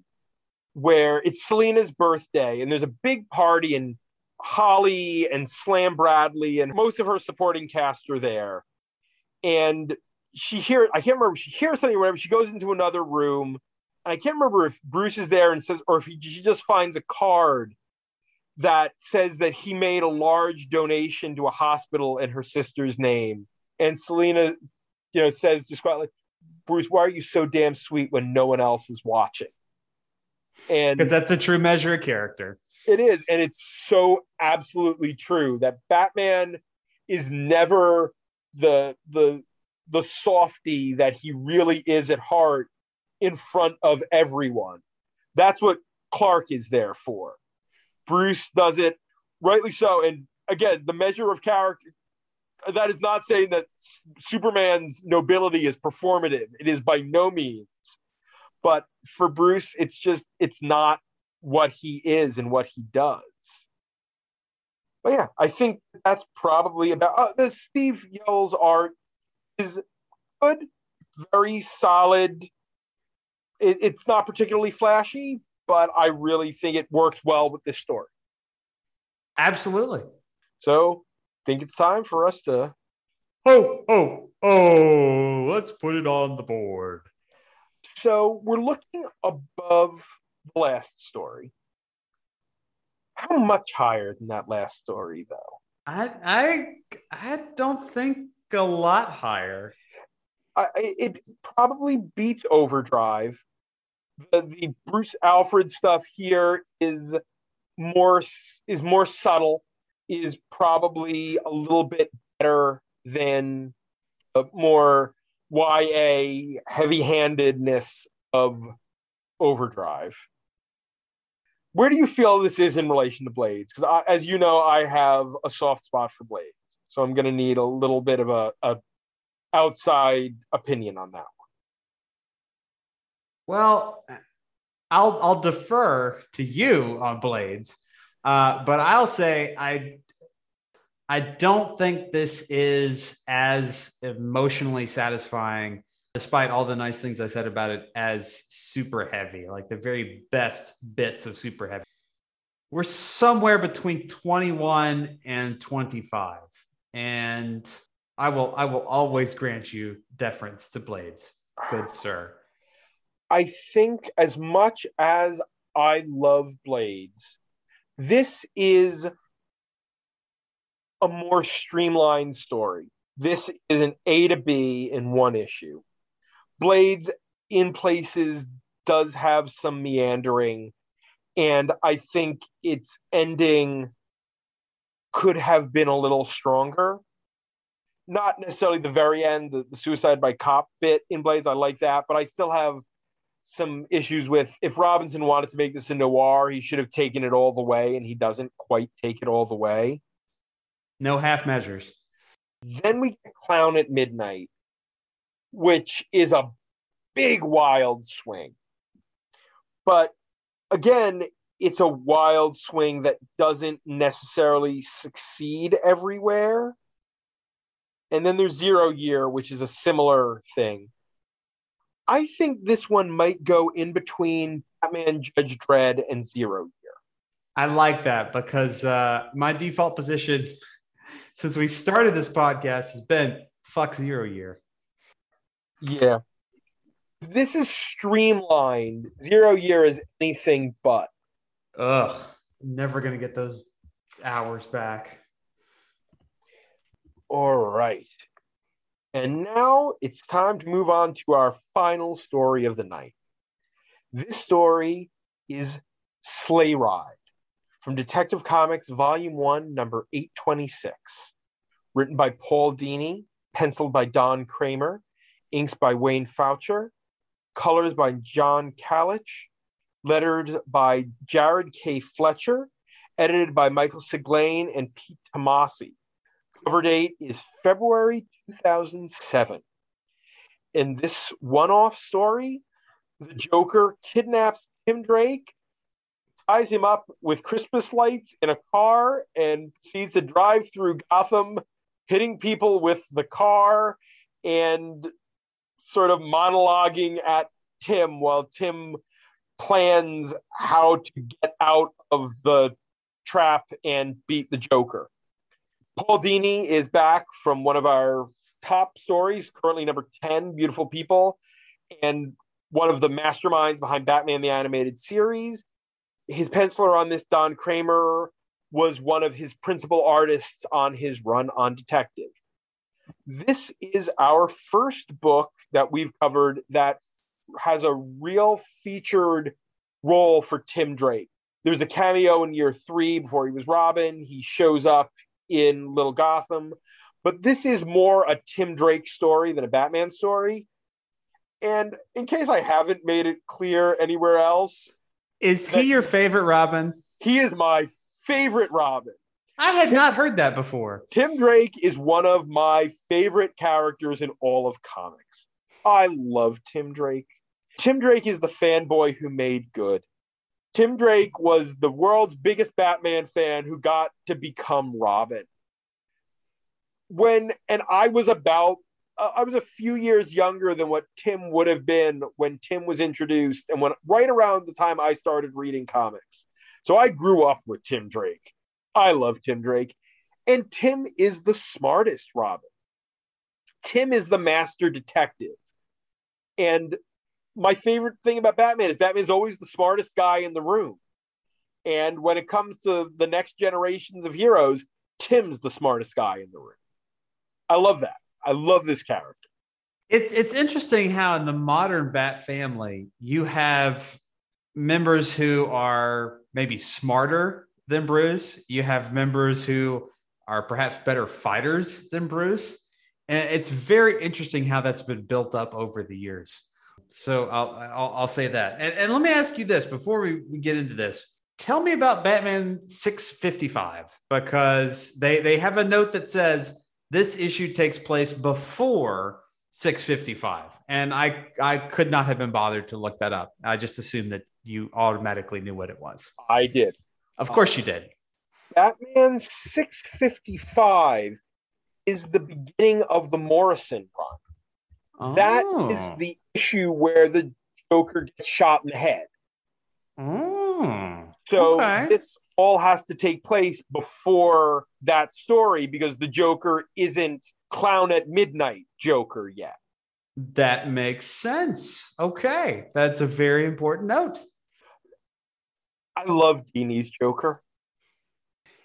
where it's Selina's birthday and there's a big party and Holly and Slam Bradley and most of her supporting cast are there. And she hears, I can't remember, she hears something or whatever. She goes into another room. And I can't remember if Bruce is there and says, or if he, she just finds a card that says that he made a large donation to a hospital in her sister's name. And Selina, you know, says just quietly, Bruce, why are you so damn sweet when no one else is watching? And Because that's a true measure of character. it is, and it's so absolutely true that Batman is never the the the softy that he really is at heart in front of everyone. That's what Clark is there for. Bruce does it rightly so, and again, the measure of character. That is not saying that Superman's nobility is performative. It is by no means. But for Bruce, it's just it's not what he is and what he does. But yeah, I think that's probably about uh, the Steve Yeowell's art is good, very solid. It, it's not particularly flashy, but I really think it works well with this story. Absolutely. So I think it's time for us to Oh, oh, oh, let's put it on the board. So we're looking above the last story. How much higher than that last story, though? I I I don't think a lot higher. I, I- it probably beats Overdrive. The, the Bruce Alfred stuff here is more is more subtle. Is probably a little bit better than the more YA heavy-handedness of Overdrive. Where do you feel this is in relation to Blades? Because as you know, I have a soft spot for Blades, so I'm going to need a little bit of a, a outside opinion on that. Well, I'll I'll defer to you on Blades, uh, but I'll say I I don't think this is as emotionally satisfying, despite all the nice things I said about it, as Super Heavy, like the very best bits of Super Heavy. We're somewhere between 21 and 25. And I will I will always grant you deference to Blades, good sir. I think as much as I love Blades, this is a more streamlined story. This is an A to B in one issue. Blades in places does have some meandering, and I think its ending could have been a little stronger. Not necessarily the very end, the, the suicide by cop bit in Blades. I like that, but I still have some issues with if Robinson wanted to make this a noir, he should have taken it all the way, and he doesn't quite take it all the way. No half measures. Then we get Clown at Midnight, which is a big wild swing. But again, it's a wild swing that doesn't necessarily succeed everywhere. And then there's Zero Year, which is a similar thing. I think this one might go in between Batman Judge Dredd and Zero Year. I like that because uh, my default position since we started this podcast has been fuck zero year. Yeah. This is streamlined. Zero Year is anything but. Ugh, never gonna get those hours back. All right. And now it's time to move on to our final story of the night. This story is Sleigh Ride from Detective Comics, Volume 1, number 826. Written by Paul Dini, penciled by Don Kramer, inks by Wayne Faucher, colors by John Kalisz, lettered by Jared K. Fletcher, edited by Michael Siglain and Pete Tomasi. Cover date is February 2007. In this one off story, the Joker kidnaps Tim Drake, ties him up with Christmas lights in a car, and proceeds to drive through Gotham, hitting people with the car and sort of monologuing at Tim while Tim plans how to get out of the trap and beat the Joker. Paul Dini is back from one of our top stories, currently number 10, Beautiful People, and one of the masterminds behind Batman the Animated Series. His penciler on this, Don Kramer, was one of his principal artists on his run on Detective. This is our first book that we've covered that has a real featured role for Tim Drake. There's a cameo in year three before he was Robin. He shows up in Little Gotham, but this is more a Tim Drake story than a Batman story. And in case I haven't made it clear anywhere else, Is he your favorite Robin? he is my favorite Robin. I had not heard that before. Tim Drake is one of my favorite characters in all of comics. I love Tim Drake. Tim Drake is the fanboy who made good. Tim Drake was the world's biggest Batman fan who got to become Robin. When, and I was about, uh, I was a few years younger than what Tim would have been when Tim was introduced and when right around the time I started reading comics. So I grew up with Tim Drake. I love Tim Drake. And Tim is the smartest Robin. Tim is the master detective. And my favorite thing about Batman is Batman's always the smartest guy in the room. And when it comes to the next generations of heroes, Tim's the smartest guy in the room. I love that. I love this character. It's it's interesting how in the modern Bat family you have members who are maybe smarter than Bruce. You have members who are perhaps better fighters than Bruce. And it's very interesting how that's been built up over the years. So I'll I'll, I'll say that. And, and let me ask you this before we, we get into this. Tell me about Batman 655 because they they have a note that says this issue takes place before 655 and i i could not have been bothered to look that up i just assumed that you automatically knew what it was I did. of course you did Batman 655 is the beginning of the Morrison run. That is Oh. the issue where the Joker gets shot in the head. Oh. So Okay. this all has to take place before that story because the Joker isn't clown at midnight Joker yet. that makes sense okay that's a very important note I love Dini's Joker.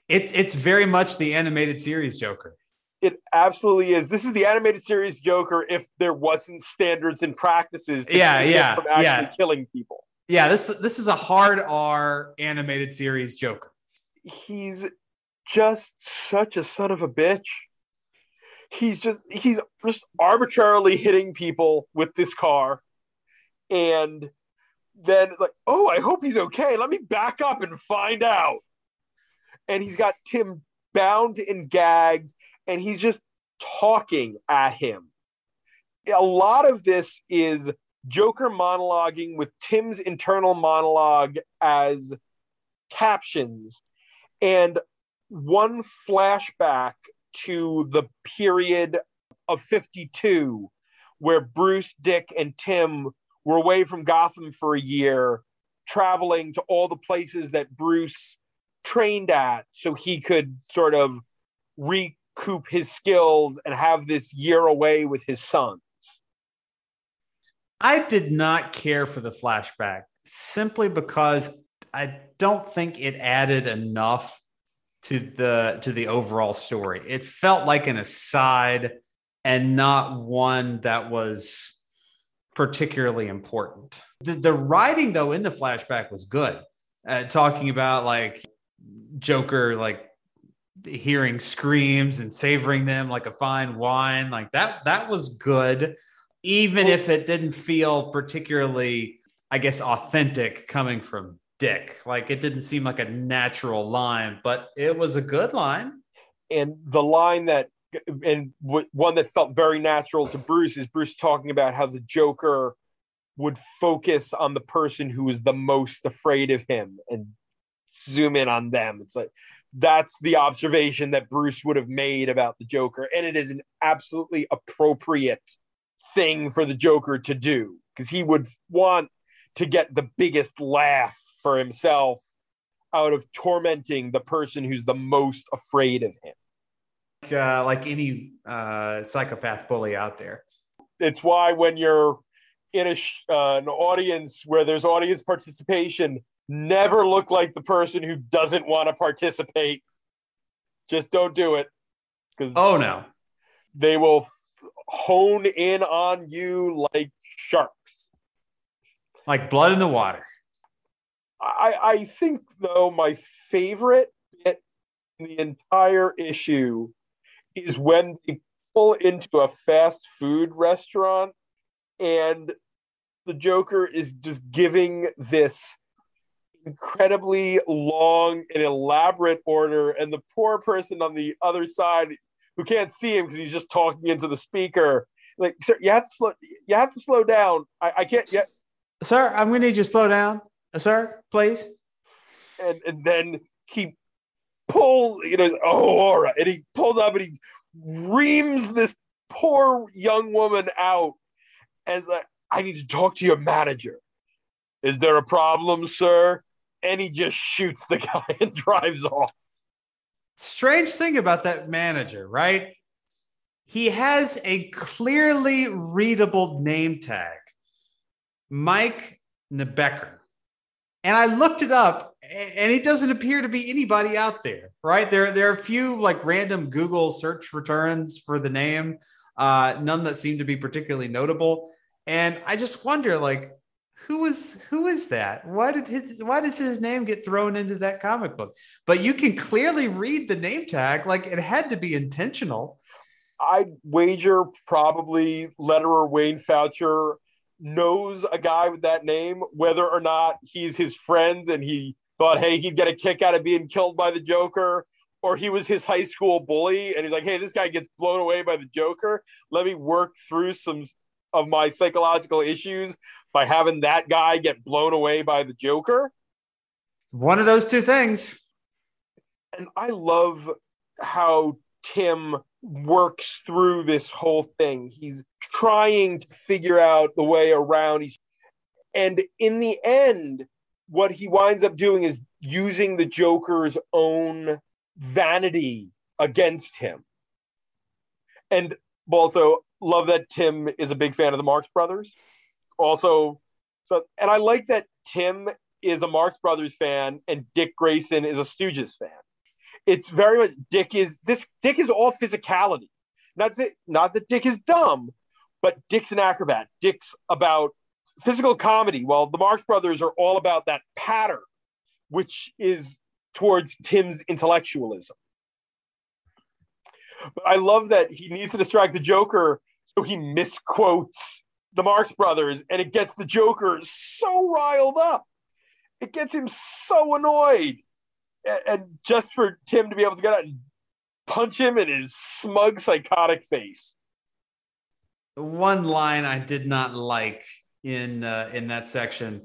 it's it's very much the animated series joker It absolutely is. This is the animated series Joker if there wasn't standards and practices to Yeah, yeah, from actually yeah. killing people. Yeah this this is a hard r animated series joker He's just such a son of a bitch. He's just he's just arbitrarily hitting people with this car. And then it's like, oh, I hope he's okay. Let me back up and find out. And he's got Tim bound and gagged, and he's just talking at him. A lot of this is Joker monologuing with Tim's internal monologue as captions, and one flashback to the period of 52 where Bruce, Dick, and Tim were away from Gotham for a year, traveling to all the places that Bruce trained at so he could sort of recoup his skills and have this year away with his son. I did not care for the flashback simply because I don't think it added enough to the to the overall story. It felt like an aside and not one that was particularly important. The, the writing though in the flashback was good. Uh, talking about like Joker like hearing screams and savoring them like a fine wine like that that was good even if it didn't feel particularly I guess, authentic coming from Dick. Like it didn't seem like a natural line, but it was a good line. And the line that, and w- one that felt very natural to Bruce is Bruce talking about how the Joker would focus on the person who was the most afraid of him and zoom in on them. It's like that's the observation that Bruce would have made about the Joker. And it is an absolutely appropriate thing for the Joker to do because he would want to get the biggest laugh for himself out of tormenting the person who's the most afraid of him. Uh, like any uh, psychopath bully out there. It's why when you're in a sh- uh, an audience where there's audience participation, never look like the person who doesn't want to participate. Just don't do it because Oh no. they will hone in on you like sharks. Like blood in the water. I, I think though my favorite bit in the entire issue is when they pull into a fast food restaurant and the Joker is just giving this incredibly long and elaborate order, and the poor person on the other side who can't see him because he's just talking into the speaker, like, sir, you have to slow, you have to slow down. I, I can't yet. Sir, I'm going to need you to slow down. Uh, sir, please. and and then he pulls, you know, oh, all right, and he pulls up and he reams this poor young woman out, and like, I need to talk to your manager. Is there a problem, sir? And he just shoots the guy and drives off. Strange thing about that manager, right? He has a clearly readable name tag Mike Nebecker. And I looked it up, and it doesn't appear to be anybody out there, right? There, there are a few like random Google search returns for the name, uh, none that seem to be particularly notable. And I just wonder, like, who is who is that? Why did his why does his name get thrown into that comic book? But you can clearly read the name tag, like it had to be intentional. I wager probably letterer Wayne Faucher knows a guy with that name, whether or not he's his friend and he thought, hey, he'd get a kick out of being killed by the Joker, or he was his high school bully and he's like, hey, this guy gets blown away by the Joker. Let me work through some of my psychological issues by having that guy get blown away by the Joker. One of those two things. and I love how Tim works through this whole thing. He's trying to figure out the way around. He's and in the end, what he winds up doing is using the Joker's own vanity against him. And also love that Tim is a big fan of the Marx Brothers. Also, so and I like that Tim is a Marx Brothers fan and Dick Grayson is a Stooges fan it's very much Dick is this Dick is all physicality. Not that not that Dick is dumb, but Dick's an acrobat. Dick's about physical comedy, while the Marx Brothers are all about that patter, which is towards Tim's intellectualism. But I love that he needs to distract the Joker, so he misquotes the Marx Brothers, and it gets the Joker so riled up. It gets him so annoyed and- just for Tim to be able to get out and punch him in his smug, psychotic face. One line I did not like in uh, in that section,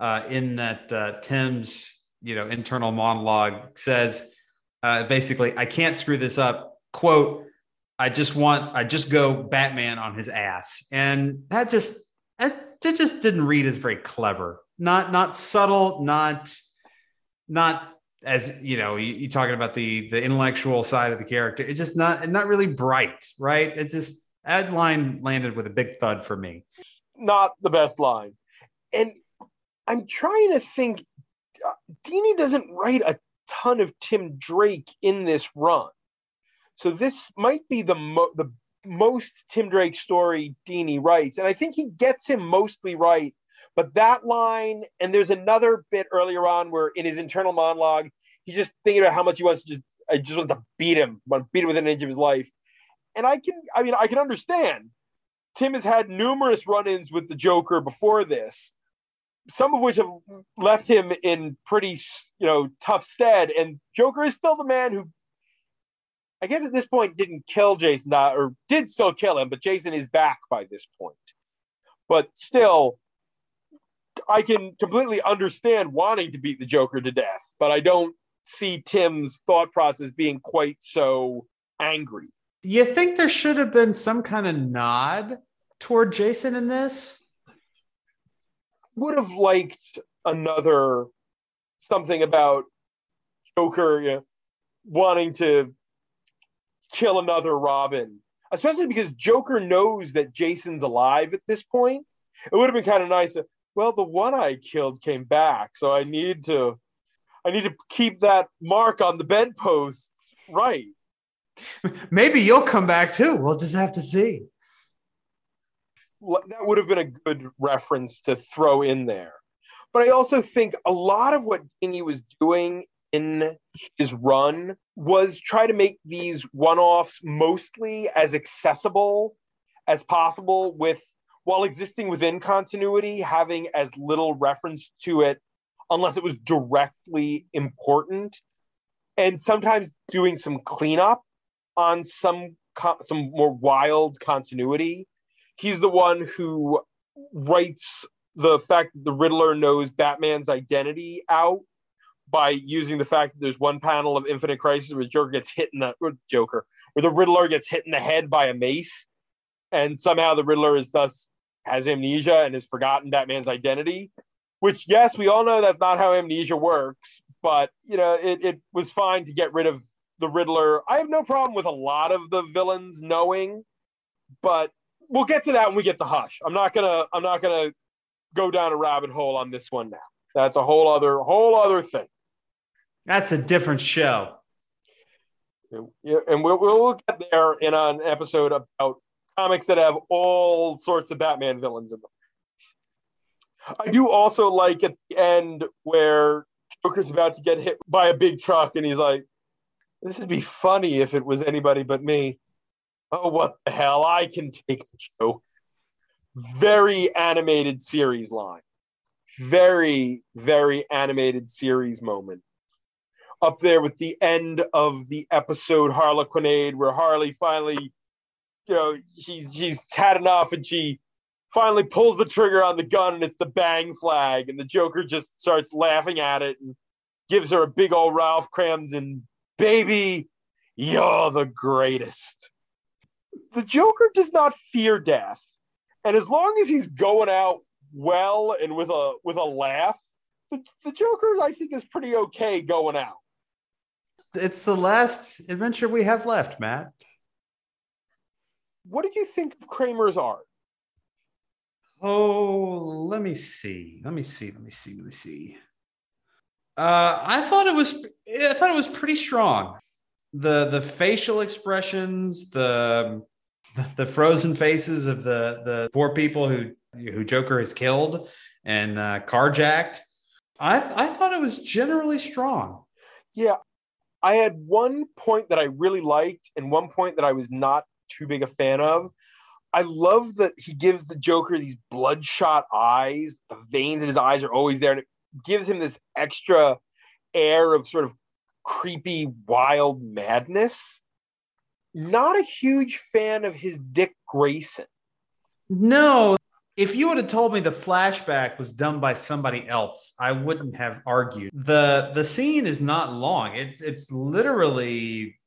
uh, in that uh, Tim's you know internal monologue says uh, basically, "I can't screw this up." Quote. I just want, I just go Batman on his ass. And that just, that, just didn't read as very clever. Not, not subtle, not, not as you know you, you talking about the the intellectual side of the character it's just not not really bright right it's just that line landed with a big thud for me Not the best line. And I'm trying to think, uh, Dini doesn't write a ton of Tim Drake in this run. So this might be the, mo- the most Tim Drake story Dini writes. And I think he gets him mostly right. But that line, and there's another bit earlier on where in his internal monologue, he's just thinking about how much he wants to just, I just want to beat him, want to beat him within an inch of his life. And I can, I mean, I can understand. Tim has had numerous run ins with the Joker before this. some of which have left him in pretty, you know, tough stead. And Joker is still the man who, I guess at this point, didn't kill Jason, uh, or did still kill him, but Jason is back by this point. But still, I can completely understand wanting to beat the Joker to death, but I don't see Tim's thought process being quite so angry. You think there should have been some kind of nod toward Jason in this? Would have liked another something about Joker you know, wanting to kill another Robin, especially because Joker knows that Jason's alive at this point. It would have been kind of nice. To, well, the one I killed came back, so I need to, I need to keep that mark on the bedposts right. Maybe you'll come back too. We'll just have to see. That would have been a good reference to throw in there. But I also think a lot of what Dini was doing in his run was try to make these one-offs mostly as accessible as possible with while existing within continuity having as little reference to it unless it was directly important. And sometimes doing some cleanup on some some more wild continuity. He's the one who writes the fact that the riddler knows batman's identity out by using the fact that there's one panel of Infinite Crisis where Joker gets hit in the Joker, where the Riddler gets hit in the head by a mace, and somehow the Riddler is thus has amnesia and has forgotten Batman's identity. Which, yes, we all know that's not how amnesia works, but you know, it, it was fine to get rid of the Riddler. I have no problem with a lot of the villains knowing, but we'll get to that when we get to Hush. I'm not gonna I'm not gonna go down a rabbit hole on this one now. That's a whole other whole other thing. That's a different show. And we'll, we'll get there in an episode about comics that have all sorts of Batman villains in them. I do also like at the end where Joker's about to get hit by a big truck and he's like, This would be funny if it was anybody but me. Oh, what the hell? I can take the show. Very animated series line. Very, very animated series moment up there with the end of the episode Harlequinade, where Harley finally, you know, she's she's had enough and she finally pulls the trigger on the gun and it's the bang flag, and the Joker just starts laughing at it and gives her a big old Ralph Kramden, baby, you're the greatest. The Joker does not fear death, and as long as he's going out well and with a with a laugh, the, the Joker I think is pretty okay going out it's the last adventure we have left, Matt. What did you think of Kramer's art? Oh, let me see. Let me see. Let me see. Let me see. Uh, I thought it was. I thought it was pretty strong. The the facial expressions, the the frozen faces of the the poor people who who Joker has killed and uh, carjacked. I I thought it was generally strong. Yeah, I had one point that I really liked and one point that I was not too big a fan of. I love that he gives the Joker these bloodshot eyes. The veins in his eyes are always there, and it gives him this extra air of sort of creepy, wild madness. Not a huge fan of his Dick Grayson. No, if you would have told me the flashback was done by somebody else, I wouldn't have argued. the The scene is not long. It's it's literally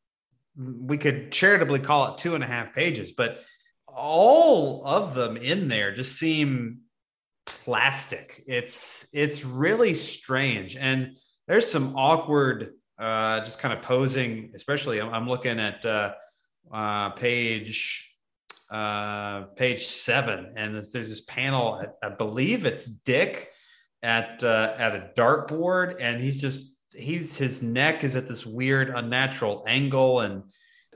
we could charitably call it two and a half pages, but all of them in there just seem plastic. It's it's really strange, and there's some awkward, uh, just kind of posing. Especially, I'm, I'm looking at uh, uh, page uh, page seven, and there's, there's this panel. I, I, believe it's Dick at uh, at a dartboard, and he's just he's his neck is at this weird unnatural angle, and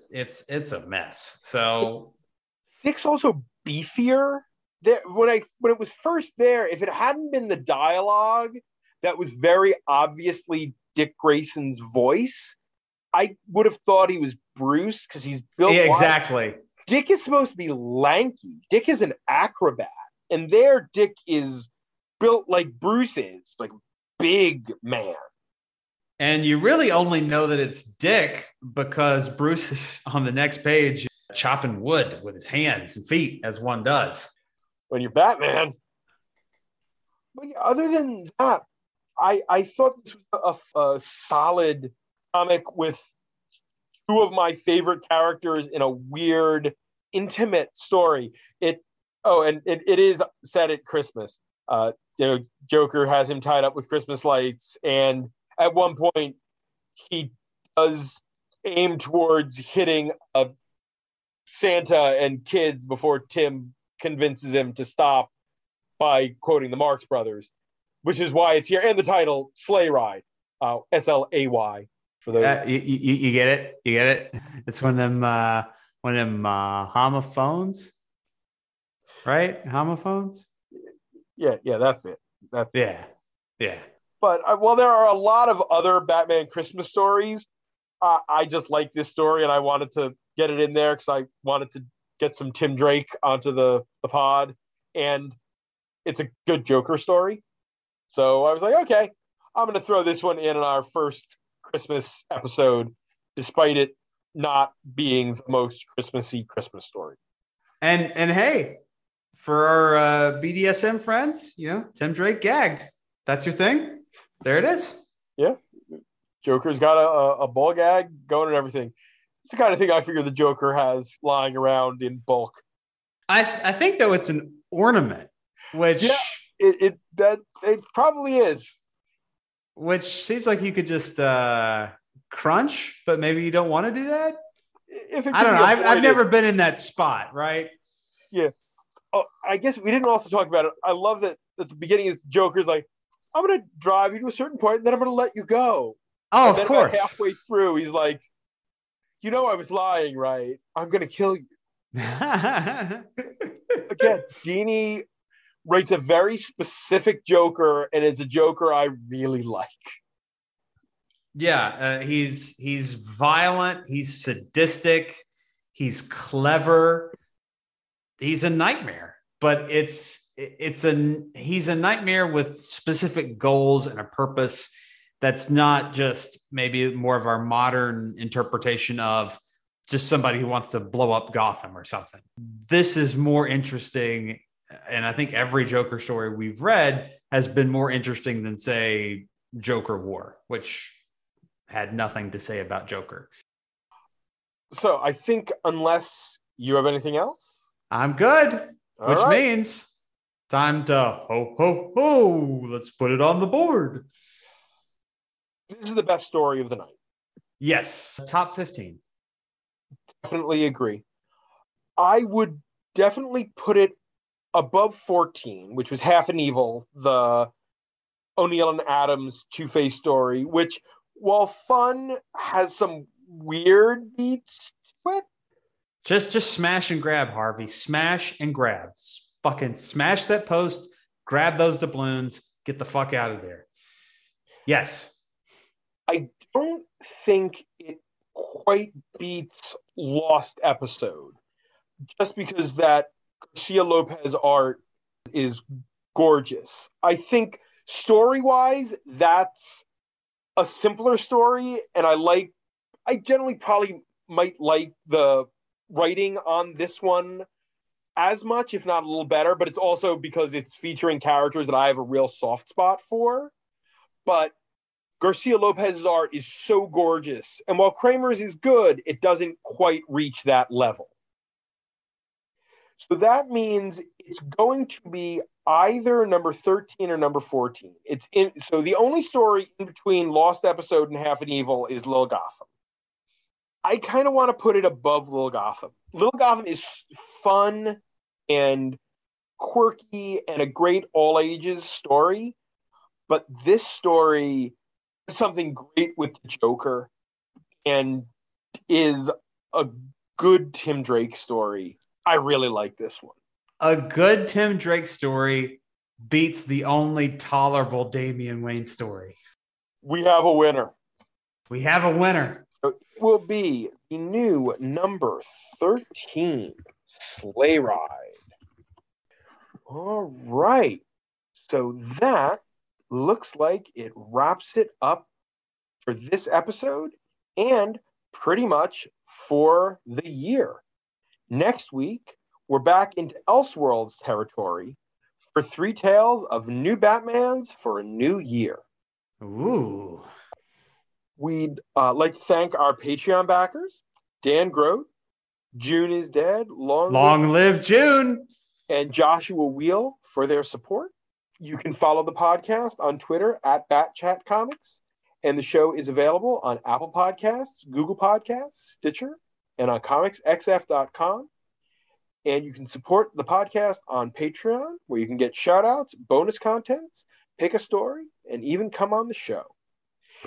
it's it's a mess. So Dick's also beefier. There, when I when it was first there, if it hadn't been the dialogue that was very obviously Dick Grayson's voice, I would have thought he was Bruce because he's built. Yeah, exactly. Dick is supposed to be lanky. Dick is an acrobat. And there, Dick is built like Bruce is, like big man. And you really only know that it's Dick because Bruce is on the next page chopping wood with his hands and feet, as one does. When you're Batman. But other than that, I I thought this was a, a solid comic with two of my favorite characters in a weird, intimate story. It oh, and it, it is set at Christmas. Uh, you know, Joker has him tied up with Christmas lights, and at one point, he does aim towards hitting a Santa and kids before Tim convinces him to stop by quoting the Marx Brothers, which is why it's here, and the title Sleigh Ride, uh, S L A Y for those. Uh, you, you, you get it? You get it? It's one of them, uh, one of them uh, homophones, right? Homophones? Yeah, yeah, that's it. That's it. Yeah. Yeah. But uh, well, there are a lot of other Batman Christmas stories. Uh, I just like this story, and I wanted to get it in there because I wanted to get some Tim Drake onto the the pod, and it's a good Joker story. So I was like, okay, I'm going to throw this one in in our first Christmas episode, despite it not being the most Christmassy Christmas story. And and hey, for our uh, BDSM friends, you know, Tim Drake gagged. That's your thing. There it is. Yeah, Joker's got a, a, ball gag going and everything. It's the kind of thing I figure the Joker has lying around in bulk. I I think though it's an ornament, which Yeah. It, it that it probably is. Which seems like you could just uh, crunch, but maybe you don't want to do that. If it I don't know. I've, I've never been in that spot, right? Yeah. Oh, I guess we didn't also talk about it. I love that at the beginning, it's Joker's like, "I'm going to drive you to a certain point, and then I'm going to let you go." Oh, And of course. halfway through, he's like, "You know, I was lying, right? I'm going to kill you." Again, Dini writes a very specific Joker, and it's a Joker I really like. yeah, uh, he's he's violent. He's sadistic. He's clever. He's a nightmare, but it's it's a he's a nightmare with specific goals and a purpose. That's not just maybe more of our modern interpretation of just somebody who wants to blow up Gotham or something. This is more interesting, and I think every Joker story we've read has been more interesting than say Joker War, which had nothing to say about Joker. So I think unless you have anything else, I'm good, All which right. means time to ho ho ho. Let's put it on the board. this is the best story of the night. Yes, top 15. Definitely agree. I would definitely put it above 14, which was Half an Evil, the O'Neil and Adams Two Face story, which, while fun, has some weird beats to it. Just just smash and grab, Harvey. Smash and grab. Fucking smash that post, grab those doubloons, get the fuck out of there. Yes. I don't think it quite beats Lost Episode, just because that Garcia Lopez art is gorgeous. I think story wise, that's a simpler story, and I like. I generally probably might like the writing on this one as much, if not a little better, but it's also because it's featuring characters that I have a real soft spot for. But Garcia Lopez's art is so gorgeous. And while Kramer's is good, it doesn't quite reach that level. So that means it's going to be either number 13 or number 14. It's in so the only story in between Lost Episode and Half an Evil is Lil Gotham. I kind of want to put it above Lil Gotham. Lil Gotham is fun and quirky and a great all ages story, but this story is something great with the Joker and is a good Tim Drake story. I really like this one. A good Tim Drake story beats the only tolerable Damian Wayne story. We have a winner. We have a winner. It will be the new number 13 sleigh ride. All right. So that looks like it wraps it up for this episode and pretty much for the year. Next week, we're back into Elseworlds territory for three tales of new Batmans for a new year. Ooh. We'd uh, like to thank our Patreon backers, Dan Grote, June is Dead, Long, Long live June. and Joshua Wheel for their support. You can follow the podcast on Twitter at BatChat Comics, and the show is available on Apple Podcasts, Google Podcasts, Stitcher, and on comicsxf.com. And you can support the podcast on Patreon, where you can get shout outs, bonus contents, pick a story, and even come on the show.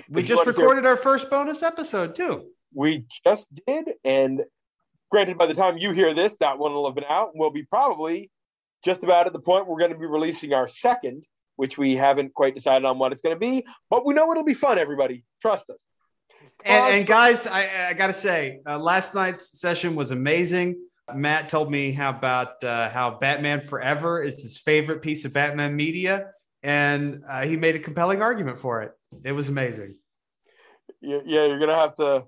We just wanna hear- recorded our first bonus episode too. We just did, and granted, by the time you hear this, that one will have been out. We'll be probably just about at the point we're going to be releasing our second, which we haven't quite decided on what it's going to be, but we know it'll be fun. Everybody, trust us. And, and guys, I, I got to say, uh, last night's session was amazing. Matt told me how about uh, how Batman Forever is his favorite piece of Batman media, and uh, he made a compelling argument for it. It was amazing. Yeah, yeah, you're going to have to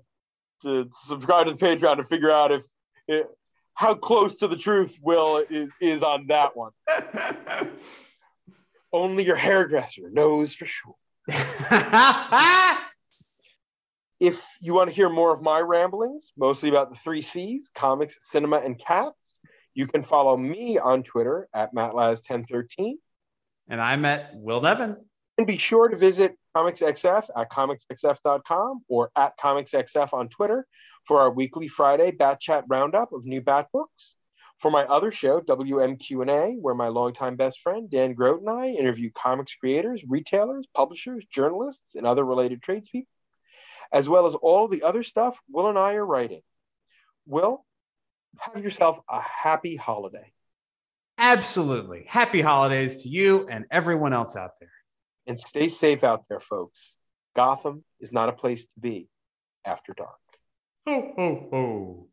to subscribe to the Patreon to figure out if it, how close to the truth Will is, is on that one. Only your hairdresser knows for sure. If you want to hear more of my ramblings, mostly about the three C's comics, cinema, and cats, you can follow me on Twitter at MattLaz1013. and I met Will Nevin. And be sure to visit ComicsXF at comicsxf.com or at ComicsXF on Twitter for our weekly Friday Bat Chat roundup of new Bat books. For my other show, WMQ&A, where my longtime best friend Dan Grote and I interview comics creators, retailers, publishers, journalists, and other related tradespeople, as well as all the other stuff Will and I are writing. Will, have yourself a happy holiday. Absolutely. Happy holidays to you and everyone else out there. And stay safe out there, folks. Gotham is not a place to be after dark. Ho, ho, ho.